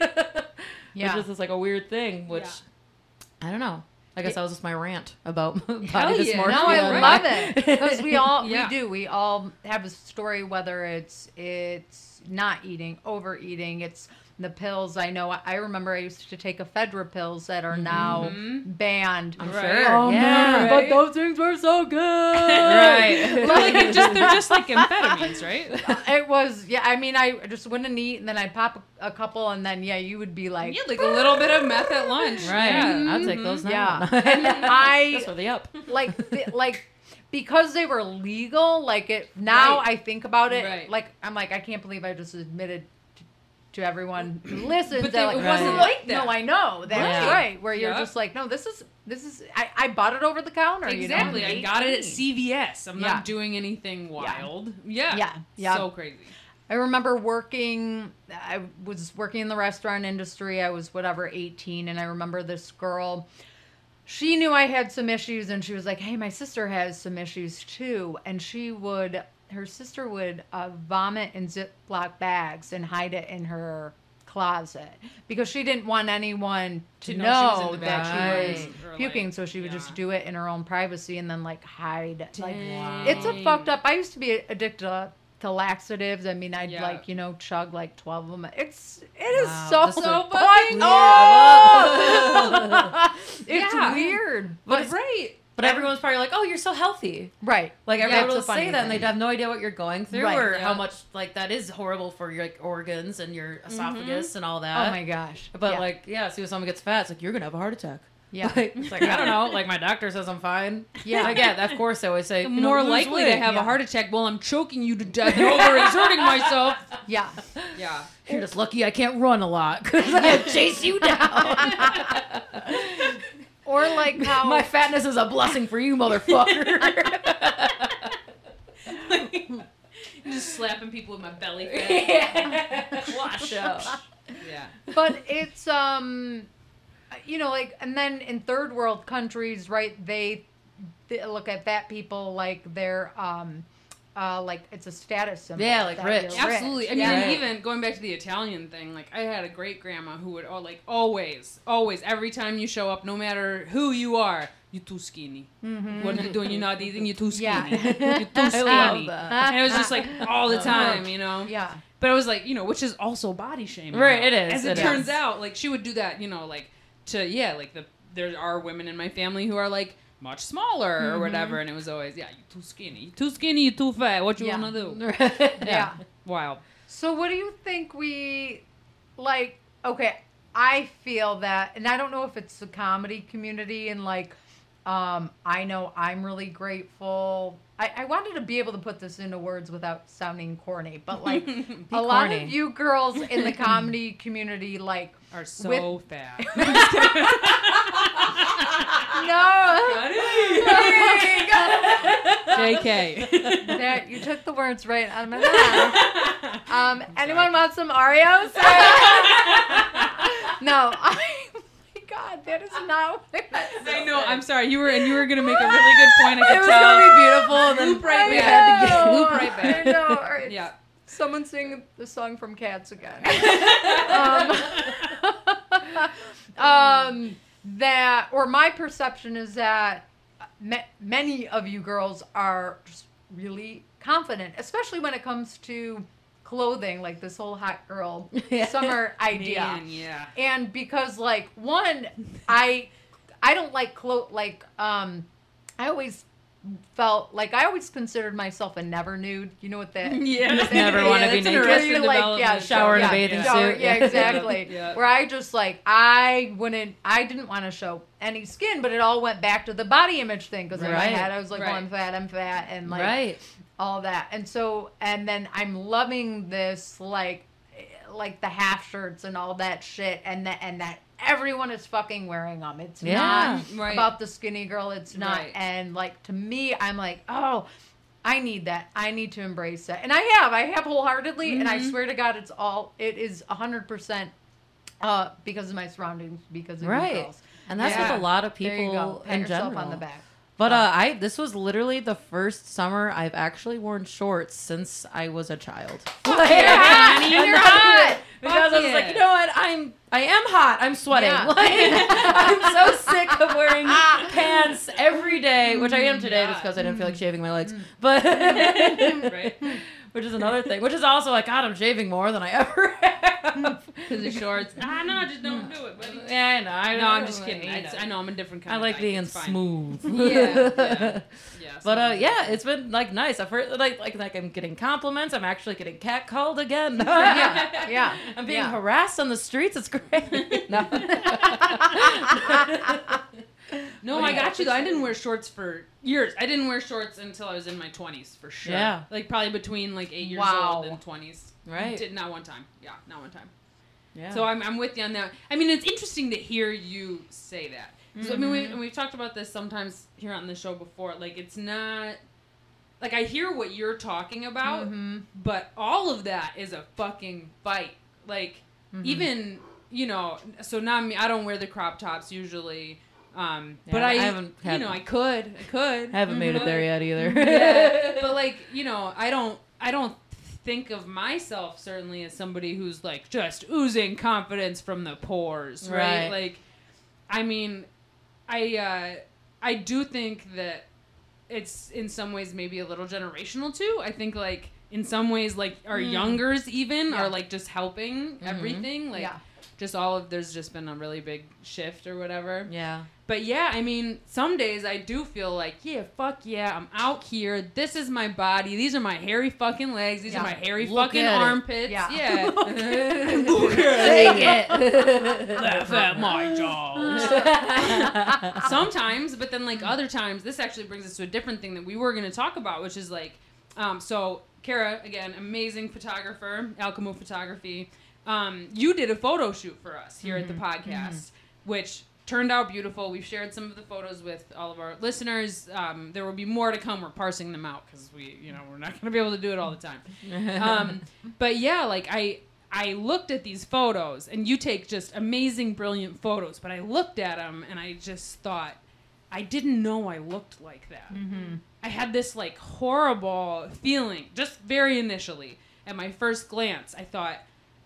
Yeah. Which is just like a weird thing. Which Yeah. I don't know. I guess that was just my rant about body yeah. dysmorphia. No, I love it because we all Yeah. we do. We all have a story whether it's it's not eating, overeating. It's the pills. I know. I remember I used to take ephedra pills that are mm-hmm. now mm-hmm. banned. I'm Right. sure. Oh yeah. man, right. but those things were so good. Right. They're like just they're just like amphetamines, right? It was yeah. I mean, I just wouldn't eat, and then I'd pop a, a couple, and then yeah, you would be like, Yeah, like a little bit of meth at lunch. Right. Yeah. I'll take those now. Yeah. And I- That's for the up. like th- like because they were legal like it now Right. i think about it Right. like i'm like i can't believe i just admitted to, everyone who listens But they- like, it wasn't "What?" like that. no i know that's Right. right where you're Yep. just like no this is this is i, I bought it over the counter you know, Exactly. I got it at CVS. I'm Yeah. not doing anything wild. Yeah. Yeah, yeah. So crazy. I remember working, I was working in the restaurant industry. I was whatever, 18. And I remember this girl, she knew I had some issues and she was like, hey, my sister has some issues too. And she would, her sister would uh, vomit in Ziploc bags and hide it in her closet because she didn't want anyone to, To know, know she was in the that she was or, like, puking. so she would just do it in her own privacy and then like hide. Like, Dang. it's a fucked up. I used to be addicted to, to laxatives. I mean, I'd Yeah. like you know chug like twelve of them. It's it is Wow, so is so fucking Yeah. it's Yeah. weird, But but right. But everyone's probably like, "Oh, you're so healthy." right. Like Yeah, everyone a will say that, and they have no idea what you're going through, Right, or yeah. how much like that is horrible for your like organs and your mm-hmm. esophagus and all oh that. Oh my gosh! But yeah. like, yeah, see when someone gets fat, it's like you're gonna have a heart attack. yeah, Like, it's like I don't know. Like my doctor says I'm fine. Yeah. Like, yeah. Of course, I always say More likely weight. to have yeah. a heart attack while I'm choking you to death and overexerting myself. yeah. Yeah. You're just lucky I can't run a lot because I chase you down. Or like how My fatness is a blessing for you, motherfucker. Just slapping people with my belly fat. Watch out. Yeah. but it's um you know like and then in third world countries right they, they look at fat people like they're um uh like it's a status symbol Yeah, like that rich. you're Absolutely. I mean, yeah. even going back to the Italian thing, like I had a great grandma who would, oh, like always, always, every time you show up, no matter who you are, you're too skinny. What are you doing? You're not eating. You're too Yeah. skinny. You're too I love skinny. that. And it was just like all the time, you know. yeah But it was like, you know, which is also body shaming. Right, it is, As it, it turns is. out, like she would do that, you know, like to yeah, like the there are women in my family who are like much smaller or whatever, and it was always yeah, you're too skinny, you're too skinny, you're too fat. What you Yeah. wanna do? yeah Wild. So what do you think we like okay, I feel that and I don't know if it's the comedy community and like um I know I'm really grateful. I, I wanted to be able to put this into words without sounding corny, but like a lot of you girls in the comedy community like Are so With- fat. No JK. There, you took the words right out of my mouth. Um, anyone want some Oreos? no. I, oh my God, that is not what I was I know. I'm sorry. You were and you were gonna make a really good point. I It could was tell. gonna be beautiful, and then Loop right we back. had to get Loop right back. I know. All right. Yeah. Someone sing the song from Cats again. um, um, that, or my perception is that ma- many of you girls are just really confident, especially when it comes to clothing, like this whole hot girl summer idea. Man, yeah. And because like one, I I don't like clo like um I always felt like I always considered myself a never nude. You know what that Yeah. Just never wanna be that's an naked. Where arrested you, like, yeah, Shower in a bathing shower- suit. Yeah, Yeah. exactly. Yeah. Where I just like I wouldn't I didn't want to show any skin, but it all went back to the body image thing because in my head I was like, Right. well, I'm fat, I'm fat, and like right. all that. And so, and then I'm loving this, like, eh, like the half shirts and all that shit, and that and that everyone is fucking wearing them. It's Yeah. not Right. about the skinny girl. It's not. Right. And like to me, I'm like, oh. I need that. I need to embrace that. And I have. I have wholeheartedly. And I Mm-hmm. swear to God, it's all, it is 100% uh, because of my surroundings, because of you Right. girls. And that's Yeah. with a lot of There you go. people Pat in yourself general. on the back. But uh, I this was literally the first summer I've actually worn shorts since I was a child. yeah, honey, you're hot. Because I was yeah. like, you know what? I'm I am hot. I'm sweating. Yeah. Like, I'm so sick of wearing pants every day, which I am today, just because I didn't feel like mm. shaving my legs. But Right. Which is another thing. Which is also like, God, I'm shaving more than I ever have. Because the shorts. Ah, no, just don't do it, buddy. yeah, I know. I No, know. I'm just kidding. I, know. I know I'm a different kind I like guy. being It's smooth. Yeah, yeah. Yeah, But uh, yeah, it's been like nice. I've heard like like like I'm getting compliments. I'm actually getting catcalled again. Yeah, yeah. I'm being yeah. harassed on the streets. It's great. no. No, I got got you though. I didn't wear shorts for years. I didn't wear shorts until I was in my twenties for sure. Yeah. like probably between like eight years Wow. old and twenties. Right. Did not one time. Yeah, not one time. Yeah. So I'm, I'm with you on that. I mean, it's interesting to hear you say that. So, I mean, we, Mm-hmm. and we've talked about this sometimes here on the show before. Like, it's not like I hear what you're talking about, Mm-hmm. but all of that is a fucking fight. Like, Mm-hmm. even you know, so not me. I don't wear the crop tops usually. Um, Yeah, but I, I haven't you know, I could, I could. I haven't made it there yet either. yeah, but like you know, I don't, I don't think of myself certainly as somebody who's like just oozing confidence from the pores, right? Right. Like, I mean, I, uh, I do think that it's in some ways maybe a little generational too. I think like in some ways like our youngers even Yeah. are like just helping everything, like. Yeah. Just all of there's just been a really big shift or whatever. yeah. But yeah, I mean, some days I do feel like, yeah, fuck yeah, I'm out here. This is my body. These are my hairy fucking legs. These Yeah. are my hairy Look fucking at it. armpits. Yeah. Yeah. Take it. Laugh at my jaws. Sometimes, but then like other times, this actually brings us to a different thing that we were going to talk about, which is like, um, so Kara, again, amazing photographer, Alchemo Photography. Um, you did a photo shoot for us here at the podcast, which turned out beautiful. We've shared some of the photos with all of our listeners. Um, there will be more to come. We're parsing them out because we, you know, we're not going to be able to do it all the time. Um, but yeah, like I, I looked at these photos, and you take just amazing, brilliant photos. But I looked at them, and I just thought, I didn't know I looked like that. I had this like horrible feeling, just very initially. At my first glance, I thought,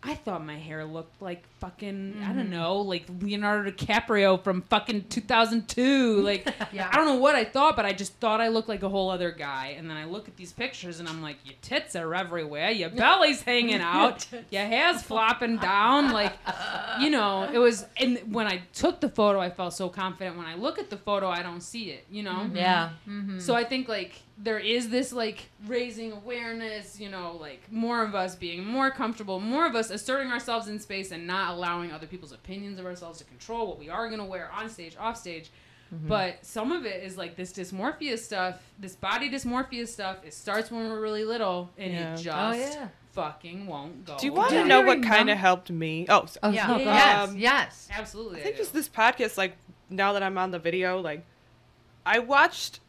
I thought my hair looked like fucking, I don't mm-hmm. know, like Leonardo DiCaprio from fucking 2002. Like, Yeah. I don't know what I thought, but I just thought I looked like a whole other guy. And then I look at these pictures and I'm like, your tits are everywhere, your belly's hanging out, your hair's flopping down. Like, you know, it was. And when I took the photo, I felt so confident. When I look at the photo, I don't see it, you know? Mm-hmm. yeah. So I think like there is this like raising awareness, you know, like more of us being more comfortable, more of us asserting ourselves in space and not allowing other people's opinions of ourselves to control what we are going to wear on stage, off stage. Mm-hmm. But some of it is like this dysmorphia stuff, this body dysmorphia stuff. It starts when we're really little, and Yeah. it just Oh, yeah. fucking won't go. Do you want Do to know what kind of helped me? Oh, so- Oh, Yeah. Oh, no, go Yeah. Yes. Um, yes. Absolutely, I think do. just this podcast, like now that I'm on the video, like I watched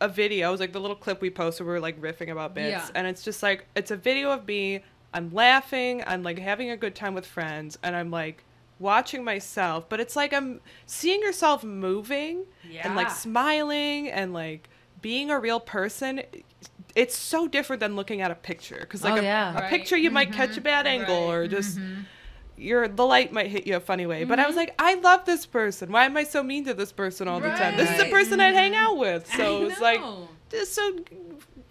a video, it was like the little clip we posted where We were like riffing about bits, Yeah. and it's just like it's a video of me. I'm laughing, I'm like having a good time with friends, and I'm like watching myself, but it's like I'm seeing yourself moving and like smiling and like being a real person it's so different than looking at a picture because like Oh, a, yeah. a Right. picture you might catch a mm-hmm. bad angle Right. or just mm-hmm. Your the light might hit you a funny way. But I was like, I love this person. Why am I so mean to this person all the time? This is the Right. person I'd hang out with. So it's like just so.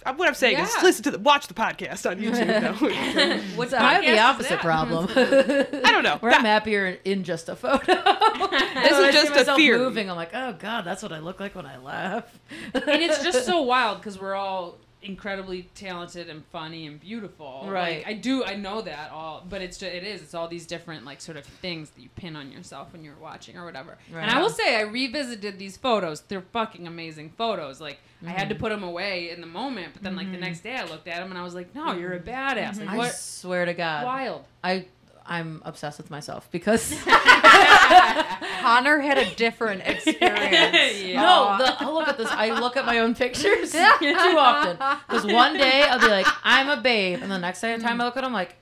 uh, What I'm saying is, listen to the watch the podcast on YouTube. No. What So I have the opposite problem. I don't know. Where I'm happier in just a photo. this is just a myself theory. moving. I'm like, oh god, that's what I look like when I laugh. and it's just so wild because we're all incredibly talented and funny and beautiful. Right. Like, I do. I know that all, but it's just, it is. It's all these different like sort of things that you pin on yourself when you're watching or whatever. Right. And I will say, I revisited these photos. They're fucking amazing photos. Like I had Mm-hmm. to put them away in the moment, but then like the next day I looked at them and I was like, no, you're a badass. Like I swear to God, Wild. I I'm obsessed with myself because Connor had a different experience. Yeah. no, the, I'll look at this. I look at my own pictures too often because one day I'll be like, I'm a babe, and the next day time I mm. look at them like.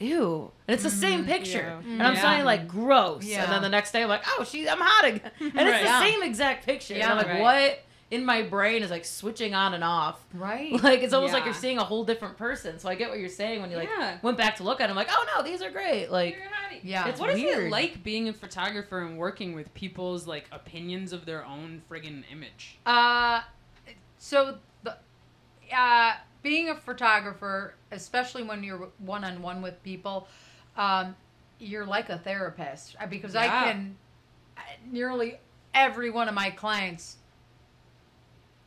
Ew, and it's the mm-hmm. same picture, Yeah. and I'm Yeah. suddenly like gross, Yeah. and then the next day I'm like, oh, she, I'm hot again, and it's Right. the Yeah. same exact picture, and I'm like, Right. what in my brain is like switching on and off, Right. like it's almost like you're seeing a whole different person. So I get what you're saying when you like Yeah. went back to look at them, like, oh no, these are great, like Yeah. It's what is it like being a photographer and working with people's like opinions of their own friggin' image? Uh, so the uh, being a photographer, especially when you're one on one with people, um, you're like a therapist Uh, because I can uh, nearly every one of my clients.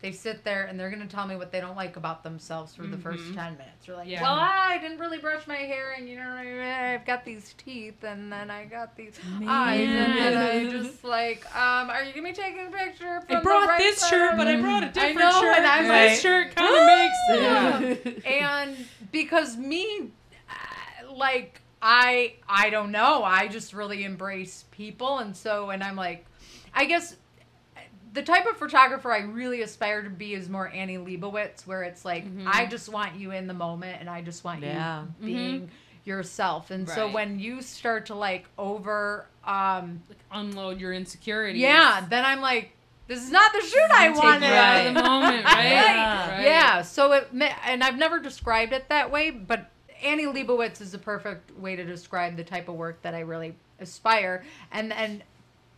They sit there and they're going to tell me what they don't like about themselves for the first Mhm. 10 minutes. They're like, Yeah. well, I didn't really brush my hair and, you know, I've got these teeth and then I got these eyes and then I just like, um, are you going to be taking a picture from I brought right this side shirt, but I brought a different know, shirt. and I'm like, this shirt kind of makes it. Yeah. and because me like i i don't know i just really embrace people and so and i'm like i guess the type of photographer i really aspire to be is more annie leibovitz where it's like Mhm. i just want you in the moment and i just want Yeah. you being yourself and so when you start to like over um Unload your insecurities. yeah then i'm like this is not the shoot i Take you wanted out of the moment, right? Yeah. Right. yeah, so it and I've never described it that way, but Annie Leibovitz is the perfect way to describe the type of work that I really aspire. And and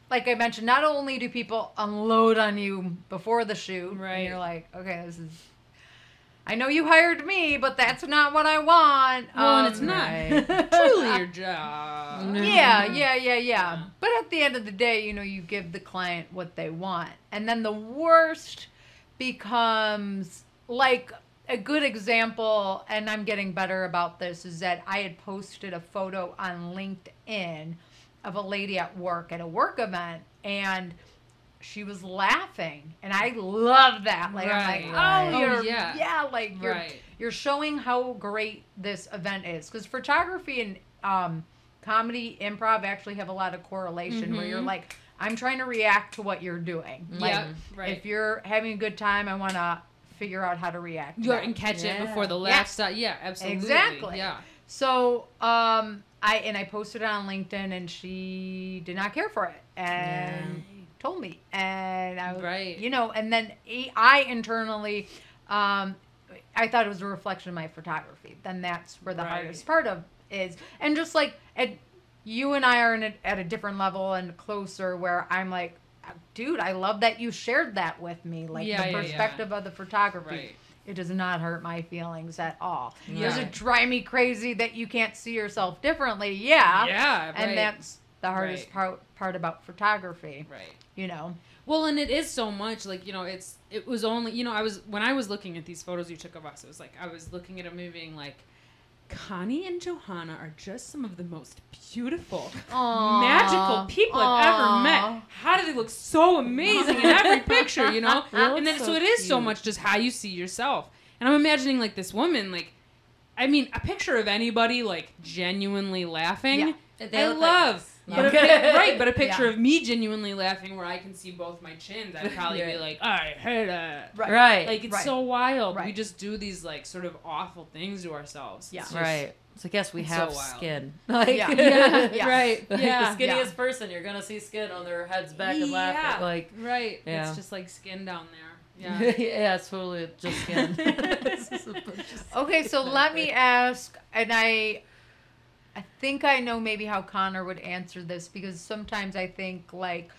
like I mentioned, not only do people unload on you before the shoot, Right. and you're like, okay, this is. I know you hired me, but that's not what I want. Well, and Um, it's not right. truly your job. yeah, yeah, yeah, yeah. But at the end of the day, you know, you give the client what they want. And then the worst becomes like a good example, and I'm getting better about this, is that I had posted a photo on LinkedIn of a lady at work at a work event, and she was laughing, and I love that. Like I'm like, Right. oh, Oh, you're, yeah. yeah, like you're Right. you're showing how great this event is because photography and um, comedy improv actually have a lot of correlation where you're Mhm. like i'm trying to react to what you're doing like Yep, right. if you're having a good time i want to figure out how to react to and catch it Yeah. before the Yeah. laugh start. Yeah, absolutely. Exactly. Yeah. so um i and i posted it on linkedin and she did not care for it and told me and i was Right. you know and then I internally um i thought it was a reflection of my photography then that's where the Right. hardest part of is and just like at, you and i are in a, at a different level and closer where i'm like dude i love that you shared that with me like Yeah, the yeah, yeah. perspective of the photography Right. It does not hurt my feelings at all Yeah. does it drive me crazy that you can't see yourself differently yeah Yeah. Right. and that's the hardest Right. part part about photography right. you know Well, and it is so much like you know, it's it was only you know I was when I was looking at these photos you took of us, it was like I was looking at a movie being like. Connie and Johanna are just some of the most beautiful, Aw. magical people I've ever met. How do they look so amazing in every picture, you know? And then so, so it is so much just how you see yourself. And I'm imagining like this woman, like, I mean, a picture of anybody like genuinely laughing. Yeah. They I look like love, but a pic- right, but a picture Yeah. of me genuinely laughing where I can see both my chins, I'd probably be like, I hate it. Right. Right. Like it's Right. so wild. We just do these like sort of awful things to ourselves. It's Yeah. just- right. So guess we have so skin. Like, Yeah. Yeah. Yeah. Right. like Yeah. the skinniest Yeah. person, you're gonna see skin on their heads back and Yeah. laughing. Like, Right. Yeah. It's just like skin down there. Yeah. yeah, it's totally just skin. This is a bunch of Okay, so let me ask, and I, I think I know maybe how Connor would answer this because sometimes I think like,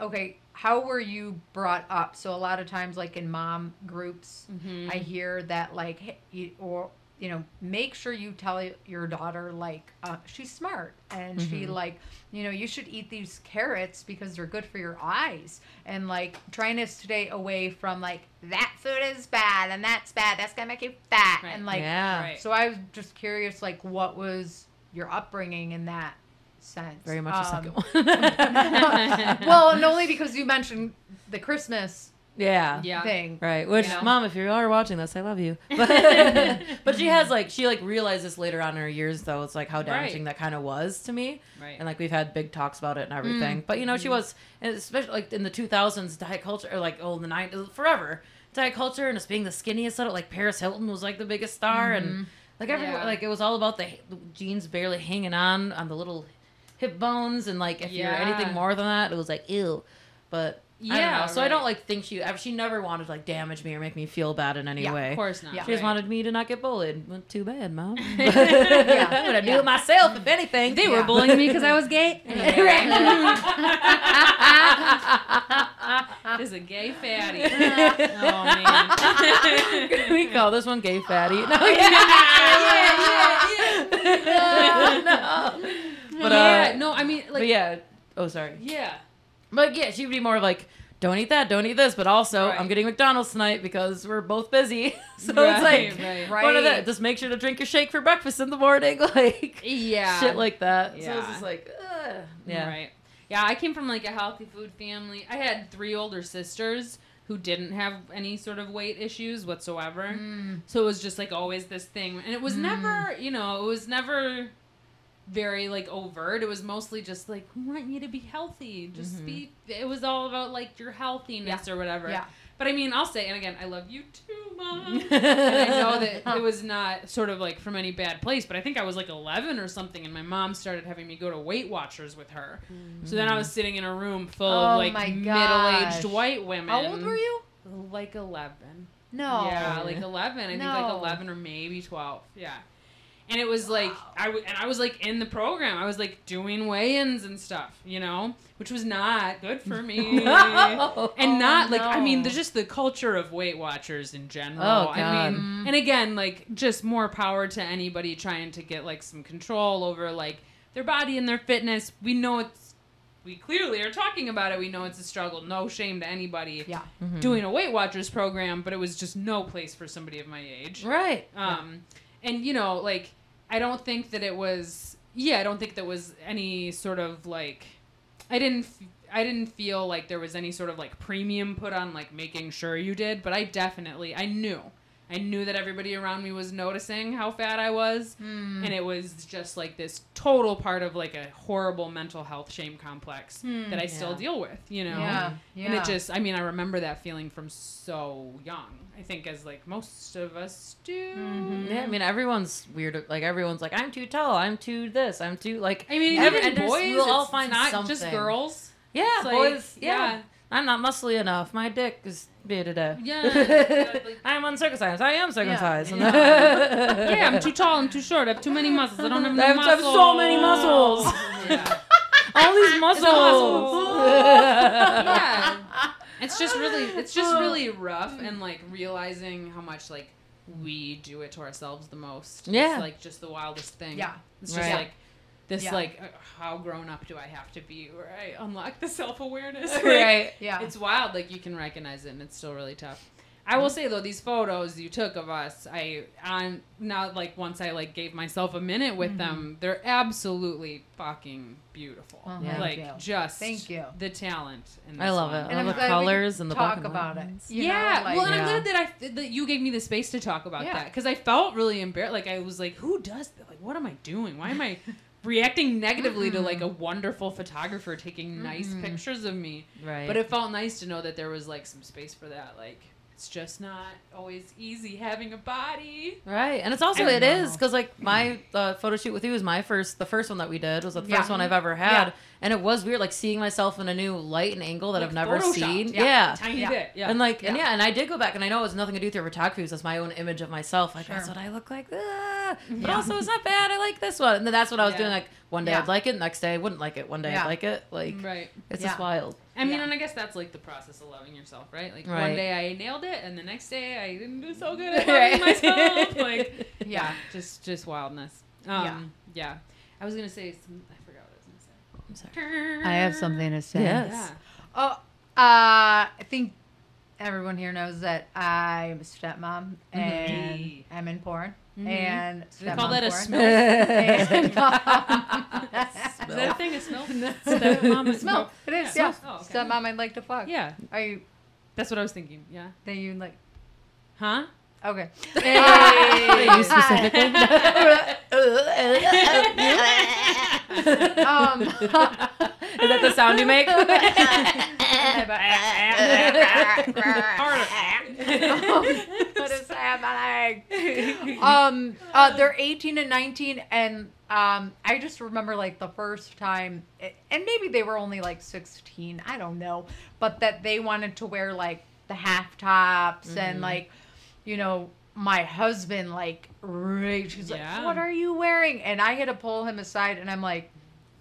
okay, how were you brought up? So a lot of times, like in mom groups, Mm-hmm. I hear that like, hey, you, or you know, make sure you tell your daughter like uh, she's smart and she like, you know, you should eat these carrots because they're good for your eyes and like trying to stay away from like that food is bad and that's bad that's gonna make you fat Right. and like yeah, Right. so I was just curious, like, what was your upbringing in that sense? very much the Um, second one. well, and only because you mentioned the Christmas yeah, Yeah. thing. Right. Which, You know? mom, if you are watching this, I love you. But, but she has like she like realized this later on in her years though. It's like how damaging that kind of was to me. Right. And like we've had big talks about it and Mm. everything. But you know, Mm-hmm. she was, especially like in the 2000s, diet culture, or like oh, the 90s, forever diet culture, and it's being the skinniest of it. Like Paris Hilton was like the biggest star, Mm-hmm. and like everyone, Yeah. like it was all about the, the jeans barely hanging on on the little hip bones, and like if you're anything more than that, it was like ew. But I Yeah, know. So I don't like think she ever. She never wanted to like damage me or make me feel bad in any Yeah, of way. Of course not. Yeah. She just Right. wanted me to not get bullied. Well, too bad, mom. Yeah. I'm gonna do it myself, if anything. They were bullying me because I was gay. this Is a gay fatty. oh man. we call this one gay fatty. No, yeah, no. But uh, yeah, no, I mean, like, but yeah. Oh, sorry. yeah. But yeah, she'd be more like, don't eat that, don't eat this. But also, Right. I'm getting McDonald's tonight because we're both busy. so Right, it's like, right. One of the, just make sure to drink your shake for breakfast in the morning, like Yeah. shit like that. So Yeah. it's just like, uh, yeah. Right. Yeah, I came from like a healthy food family. I had three older sisters who didn't have any sort of weight issues whatsoever. Mm. So it was just like always this thing. And it was never, you know, it was never very like overt. It was mostly just like, we want you to be healthy. Just mm-hmm. be, it was all about like your healthiness or whatever. Yeah. But I mean, I'll say, and again, I love you too, mom. and I know that it was not sort of like from any bad place, but I think I was like 11 or something, and my mom started having me go to Weight Watchers with her. So then I mm. was sitting in a room full Oh of like middle-aged white women. How old were you? Like 11. No. Yeah, like 11. I think like 11 or maybe 12. Yeah. And it was like I w- and I was like in the program. I was like doing weigh-ins and stuff, you know, which was not good for me. No. And not like I mean, there's just the culture of Weight Watchers in general. Oh, God. I mean, and again, like just more power to anybody trying to get like some control over like their body and their fitness. We know it's we clearly are talking about it. We know it's a struggle. No shame to anybody Yeah. doing a Weight Watchers program, but it was just no place for somebody of my age. Right. Um, and you know, like I don't think that it was. Yeah, I don't think there was any sort of like. I didn't. I didn't feel like there was any sort of like premium put on like making sure you did, but I definitely I knew. I knew that everybody around me was noticing how fat I was, Hmm. and it was just like this total part of like a horrible mental health shame complex that I still deal with, you know. Yeah. Yeah. And it just, I mean, I remember that feeling from so young. I think, as like most of us do. Mm-hmm. Yeah, I mean everyone's weird. Like everyone's like, I'm too tall. I'm too this. I'm too like. I mean, every, even boys, we'll all it's find not something. just girls. Yeah, It's like, boys. Yeah. yeah. I'm not muscly enough. My dick is big today. Yeah, exactly. I'm uncircumcised. I am circumcised. yeah, I'm too tall. I'm too short. I have too many muscles. I don't have I enough have, I have so many muscles. Yeah. All these muscles. yeah. It's just really, it's just really rough, and like realizing how much like we do it to ourselves the most. Yeah. it's like just the wildest thing. Yeah. it's just Right. like this, Yeah. like uh, how grown up do I have to be where I unlock the self awareness? right. Yeah. It's wild. Like you can recognize it, and it's still really tough. I will mm. say though, these photos you took of us, I I'm now like once I like gave myself a minute with mm-hmm. them, they're absolutely fucking beautiful. Oh, Yeah. Like thank just Thank you. the talent. In I love one. it. And I I'm love the glad we could colors and the talk black and about it. You yeah, know, like- well, and Yeah. I'm glad that I that you gave me the space to talk about Yeah. that because I felt really embarrassed. Like I was like, who does that? Like, what am I doing? Why am I reacting negatively to like a wonderful photographer taking nice pictures of me? Right. But it felt nice to know that there was like some space for that. Like, it's just not always easy having a body. Right, and it's also it don't is because like my uh, photo shoot with you was my first, the first one that we did was the first Yeah. one I've ever had, Yeah. and it was weird, like seeing myself in a new light and angle that Like I've never seen. Yeah. Yeah, Tiny bit. Yeah. and like and Yeah. and I did go back, and I know it was nothing to do with your photography. It was just my own image of myself. Like that's what I look like. Ah. But Yeah. also, it's not bad. I like this one, and then that's what I was doing. Like one day. I'd like it, next day I wouldn't like it. One day. I'd like it. Like right. it's just wild. I mean, Yeah. and I guess that's like the process of loving yourself, right? Like one day I nailed it, and the next day I didn't do so good at Right. loving myself. Like, yeah, Yeah. just just wildness. Um, yeah. I was gonna say some. I forgot what I was gonna say. I'm sorry. I have something to say. Yes. Yeah. Oh, uh, I think everyone here knows that I'm a stepmom and Mhm. I'm in porn. Mhm. And Do they call that a porn. smell? And, um, Is that a thing? A smell? Stepmom is smell. It is. Yeah. Yeah. Oh, okay. Stepmom, I'd like to fuck. Yeah, Are you? that's what I was thinking. Yeah. Then you like? Huh? Okay. Hey, you specifically? um, Is that the sound you make? What is happening? um, uh, they're 18 and 19, and um, I just remember like the first time, and maybe they were only like 16, I don't know, but that they wanted to wear like the half tops and like, you know, my husband like raged. He's Yeah. like, "What are you wearing?" And I had to pull him aside, and I'm like,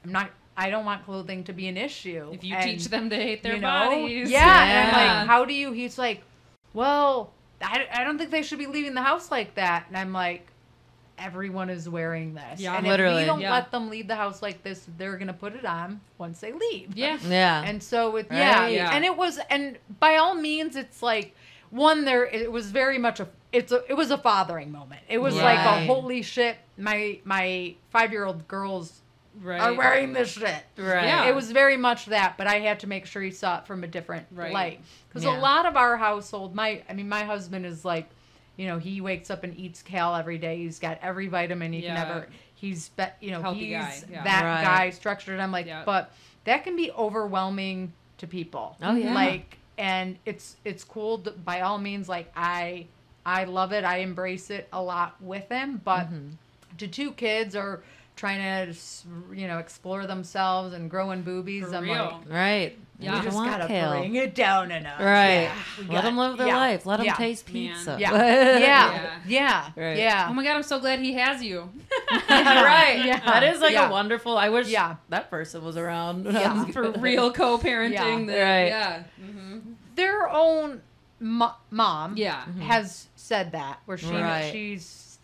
"I'm not. I don't want clothing to be an issue." If you And- teach them to hate their you know? bodies. Yeah, and I'm like, how do you? He's like, well, I, I don't think they should be leaving the house like that. And I'm like, everyone is wearing this. Yeah. and Literally. if we don't Yeah. let them leave the house like this, they're gonna put it on once they leave. Yeah. Yeah. And so it, yeah, Right. Yeah. and it was, and by all means, it's like one there. It was very much a. It's a. It was a fathering moment. It was like a holy shit. My my five year old girls Right. are wearing this shit. right. Yeah. It was very much that, but I had to make sure he saw it from a different Right. light. Because Yeah. a lot of our household, my, I mean, my husband is like, you know, he wakes up and eats kale every day. He's got every vitamin he Yeah. can ever. He's, be, you know, Healthy he's guy, yeah. that Right. guy structured. I'm like, Yeah. but that can be overwhelming to people. Oh, yeah. Like, and it's it's cool to, by all means. Like I, I love it. I embrace it a lot with him. But Mm-hmm. to two kids or trying to you know explore themselves and growing boobies For i'm real. like Right. Yeah. you You just want gotta kale. bring it down a notch Right. Yeah, Let got- them live their yeah, life. Let them yeah, taste Man. pizza. yeah yeah Yeah. yeah Right. yeah Oh my god, I'm so glad he has you. right. Yeah. That is like Yeah. a wonderful. I wish Yeah. that person was around. Yeah. For real co-parenting. Yeah. Right. Yeah. hmm their own mo- mom Yeah. has said that where she Right. she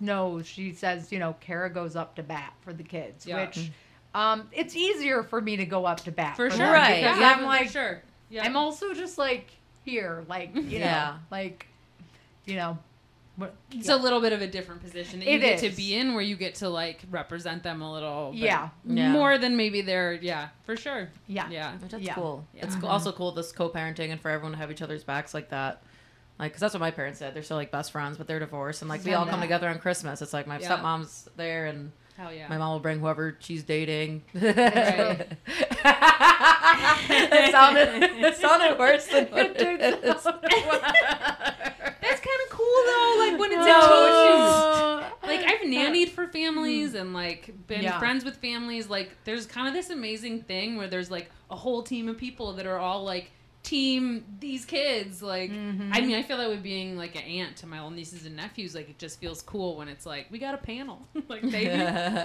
knows she says you know Kara goes up to bat for the kids Yeah. which um it's easier for me to go up to bat For for sure. them Right. Yeah, I'm for like sure. Yeah. I'm also just like here, like you know, Yeah. like you know, what, It's yeah. a little bit of a different position that you It get to be in, where you get to like represent them a little. but Yeah. Yeah. More than maybe they're. Yeah, for sure. yeah, Yeah. Which That's Yeah. cool. Yeah. It's Mhm. also cool this co-parenting and for everyone to have each other's backs like that. Like, cause that's what my parents said. They're still like best friends, but they're divorced, and like we all come together on Christmas. It's like my Yeah. stepmom's there, and Hell yeah. my mom will bring whoever she's dating. Right. it sounded it sounded worse than what it is. That's kind of cool though. Like when it's No. Like I've nannied for families mm. and like been Yeah. friends with families. Like there's kind of this amazing thing where there's like a whole team of people that are all like team these kids. Like Mhm. I mean, I feel that with being like an aunt to my little nieces and nephews. Like it just feels cool when it's like we got a panel. like baby,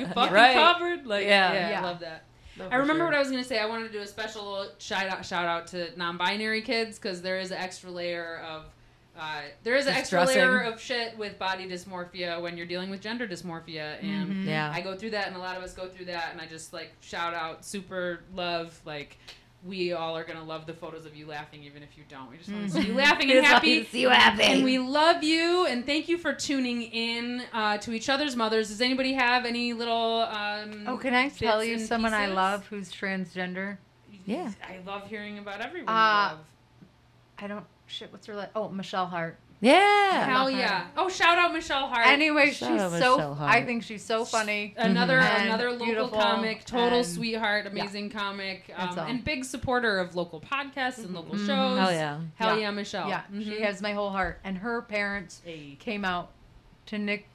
you fucking Right. covered. Like Yeah. yeah, Yeah. I love that. No, I remember sure. what I was gonna say. I wanted to do a special shout out shout out to non-binary kids because there is an extra layer of uh, there is an extra layer of shit with body dysmorphia when you're dealing with gender dysmorphia and Mhm. Yeah. I go through that and a lot of us go through that and I just like shout out super love like we all are gonna love the photos of you laughing even if you don't. We just want to see you laughing and happy. to see you happy. And we love you and thank you for tuning in uh, to each other's mothers. Does anybody have any little um Oh, can I tell you and someone I love who's transgender? Yeah. I love hearing about everyone. Uh, you love. I don't shit. What's her like? Oh, Michelle Hart. Yeah. Hell yeah! Oh, shout out Michelle Hart. Anyway, Shout she's out so. Michelle Hart. I think she's so funny. another Mhm. another And local beautiful comic, total and- sweetheart, amazing comic, That's um, all. and big supporter of local podcasts and local Mhm. shows. Hell yeah. Hell Yeah. yeah, Michelle. Yeah, she Mhm. has my whole heart. And her parents Hey. came out to Nick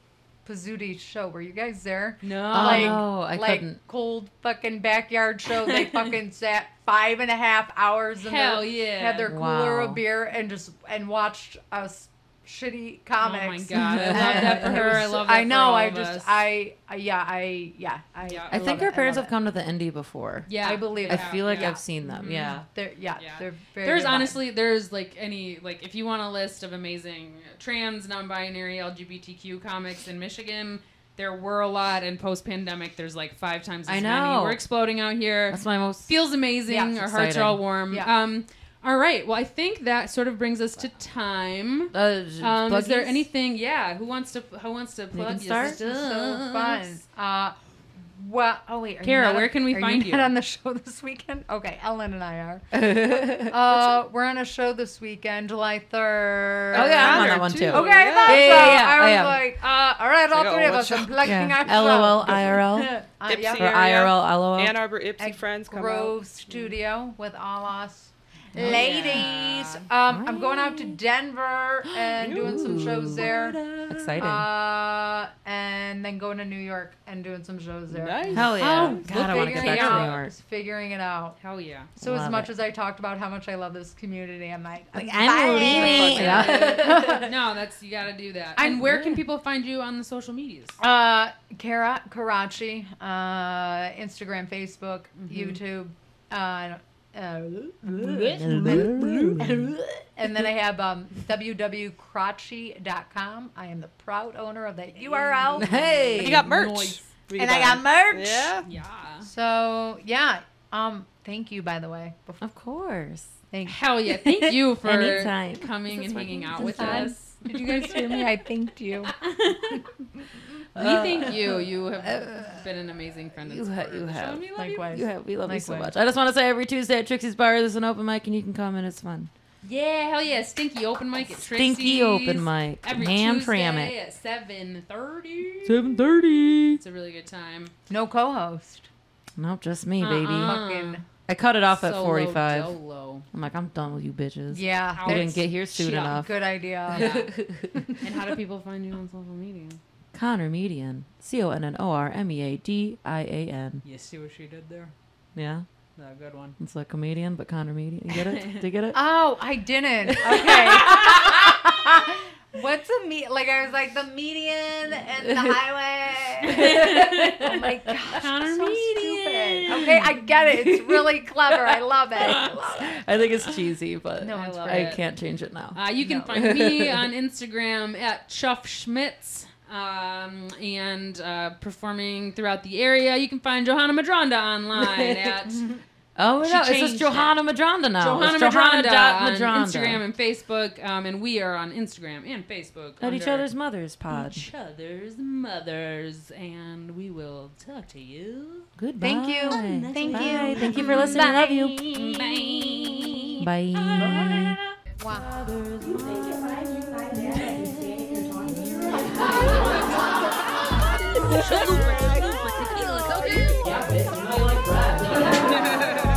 Pizzuti's show. Were you guys there? No. Oh, like, no, I like couldn't. cold fucking backyard show. They fucking sat five and a half hours in Hell their, yeah. had their cooler Wow. of beer and just and watched us shitty comics. Oh my god, I love that for her. I love that I for know. all I of just us. I, I yeah I yeah I Yeah. I, think her it, parents love have come to the indie before. yeah, I believe I it. feel like yeah. I've seen them. Mhm. Yeah. They're yeah, Yeah. they're very. There's good vibes. honestly there's like any like if you want a list of amazing trans, non-binary, LGBTQ comics in Michigan, there were a lot, and post-pandemic, there's like five times as I many. know. We're exploding out here. That's my most. Feels amazing. Yeah, Our it's hearts are all warm. Yeah. Um, all right. Well, I think that sort of brings us to time. Uh, Um, is there anything? Yeah. Who wants to? Who wants to plug? can your start. This is so stuff? fun. Uh, well, oh wait, are Kara, you not where can we are find you? you? Not on the show this weekend? Okay, Ellen and I are. Uh, we're on a show this weekend, July third. Oh, yeah, I'm on that one too. too. Okay, Yeah. that's Yeah, yeah, yeah, I I was am. like, uh, all right, all like, three oh, of what us. I'm show? plugging Yeah. our LOL, show. IRL. Uh, Ypsi yep. Or area. IRL, LOL. Ann Arbor Ypsi At friends come Grove out. Studio with all us. Oh, Ladies, yeah. um, I'm going out to Denver and doing some shows there. Exciting. Uh, and then going to New York and doing some shows there. Nice. Hell yeah. Oh, God, I want to get Figuring back it to. New York. Just figuring it out. Hell yeah. So as much it. as I talked about how much I love this community, I'm like, Like, I'm I'm leaving. Yeah. no, that's you got to do that. I'm- and where can people find you on the social medias? Uh, Kara Karachi, uh, Instagram, Facebook, YouTube, uh, uh, and then I have um, www.crotchy.com. I am the proud owner of that URL. Hey. You got merch. Nice. And I got merch. Yeah. Yeah. So yeah, um, thank you by the way. Before, Of course. thank Hell yeah. Thank you for Anytime. coming and hanging out with us. Did you guys hear me? I thanked you. We uh, thank you. You have uh, been an amazing friend. and You ha- you of the show, have. we love you. Likewise. You have, we love you so much. I just want to say every Tuesday at Trixie's Bar, there's an open mic and you can come and it's fun. Yeah, hell yeah. Stinky open mic at Trixie's. Stinky open mic. Every Hand Tuesday cram it. at 7.30. 7.30. It's a really good time. No co-host. Nope, just me, baby. Uh-uh. Fucking I cut it off at Solo 45. dolo. I'm like, I'm done with you bitches. yeah. How You that's didn't get here soon Shit. enough. Good idea. Yeah. And how do people find you on social media? Connor Median. C O N N O R M E A D I A N. You see what she did there? Yeah. A good one. It's like comedian, but Connor Median. You get it? Did you get it? Oh, I didn't. Okay. What's a me? Like I was like the median and the highway. oh my gosh, Connor so Median. stupid. Okay, I get it. It's really clever. I love it. I love it. I think it's cheesy, but No, I it's I can't change it now. Uh, you can No. find me on Instagram at Chuff Schmitz. Um, and uh, performing throughout the area. You can find Johanna Madronda online at Oh, no. It's changed just Johanna Madronda now. Johanna It's Madronda, dot on Madronda. Instagram and Facebook. Um, and we are on Instagram and Facebook. At each other's mothers pod. Each other's mothers. And we will talk to you. Goodbye. Thank you. Thank you. Bye. Thank you for listening. I love you. Bye. Bye. Wow. Tequila, cocaine? Yeah, bitch, you don't like rap.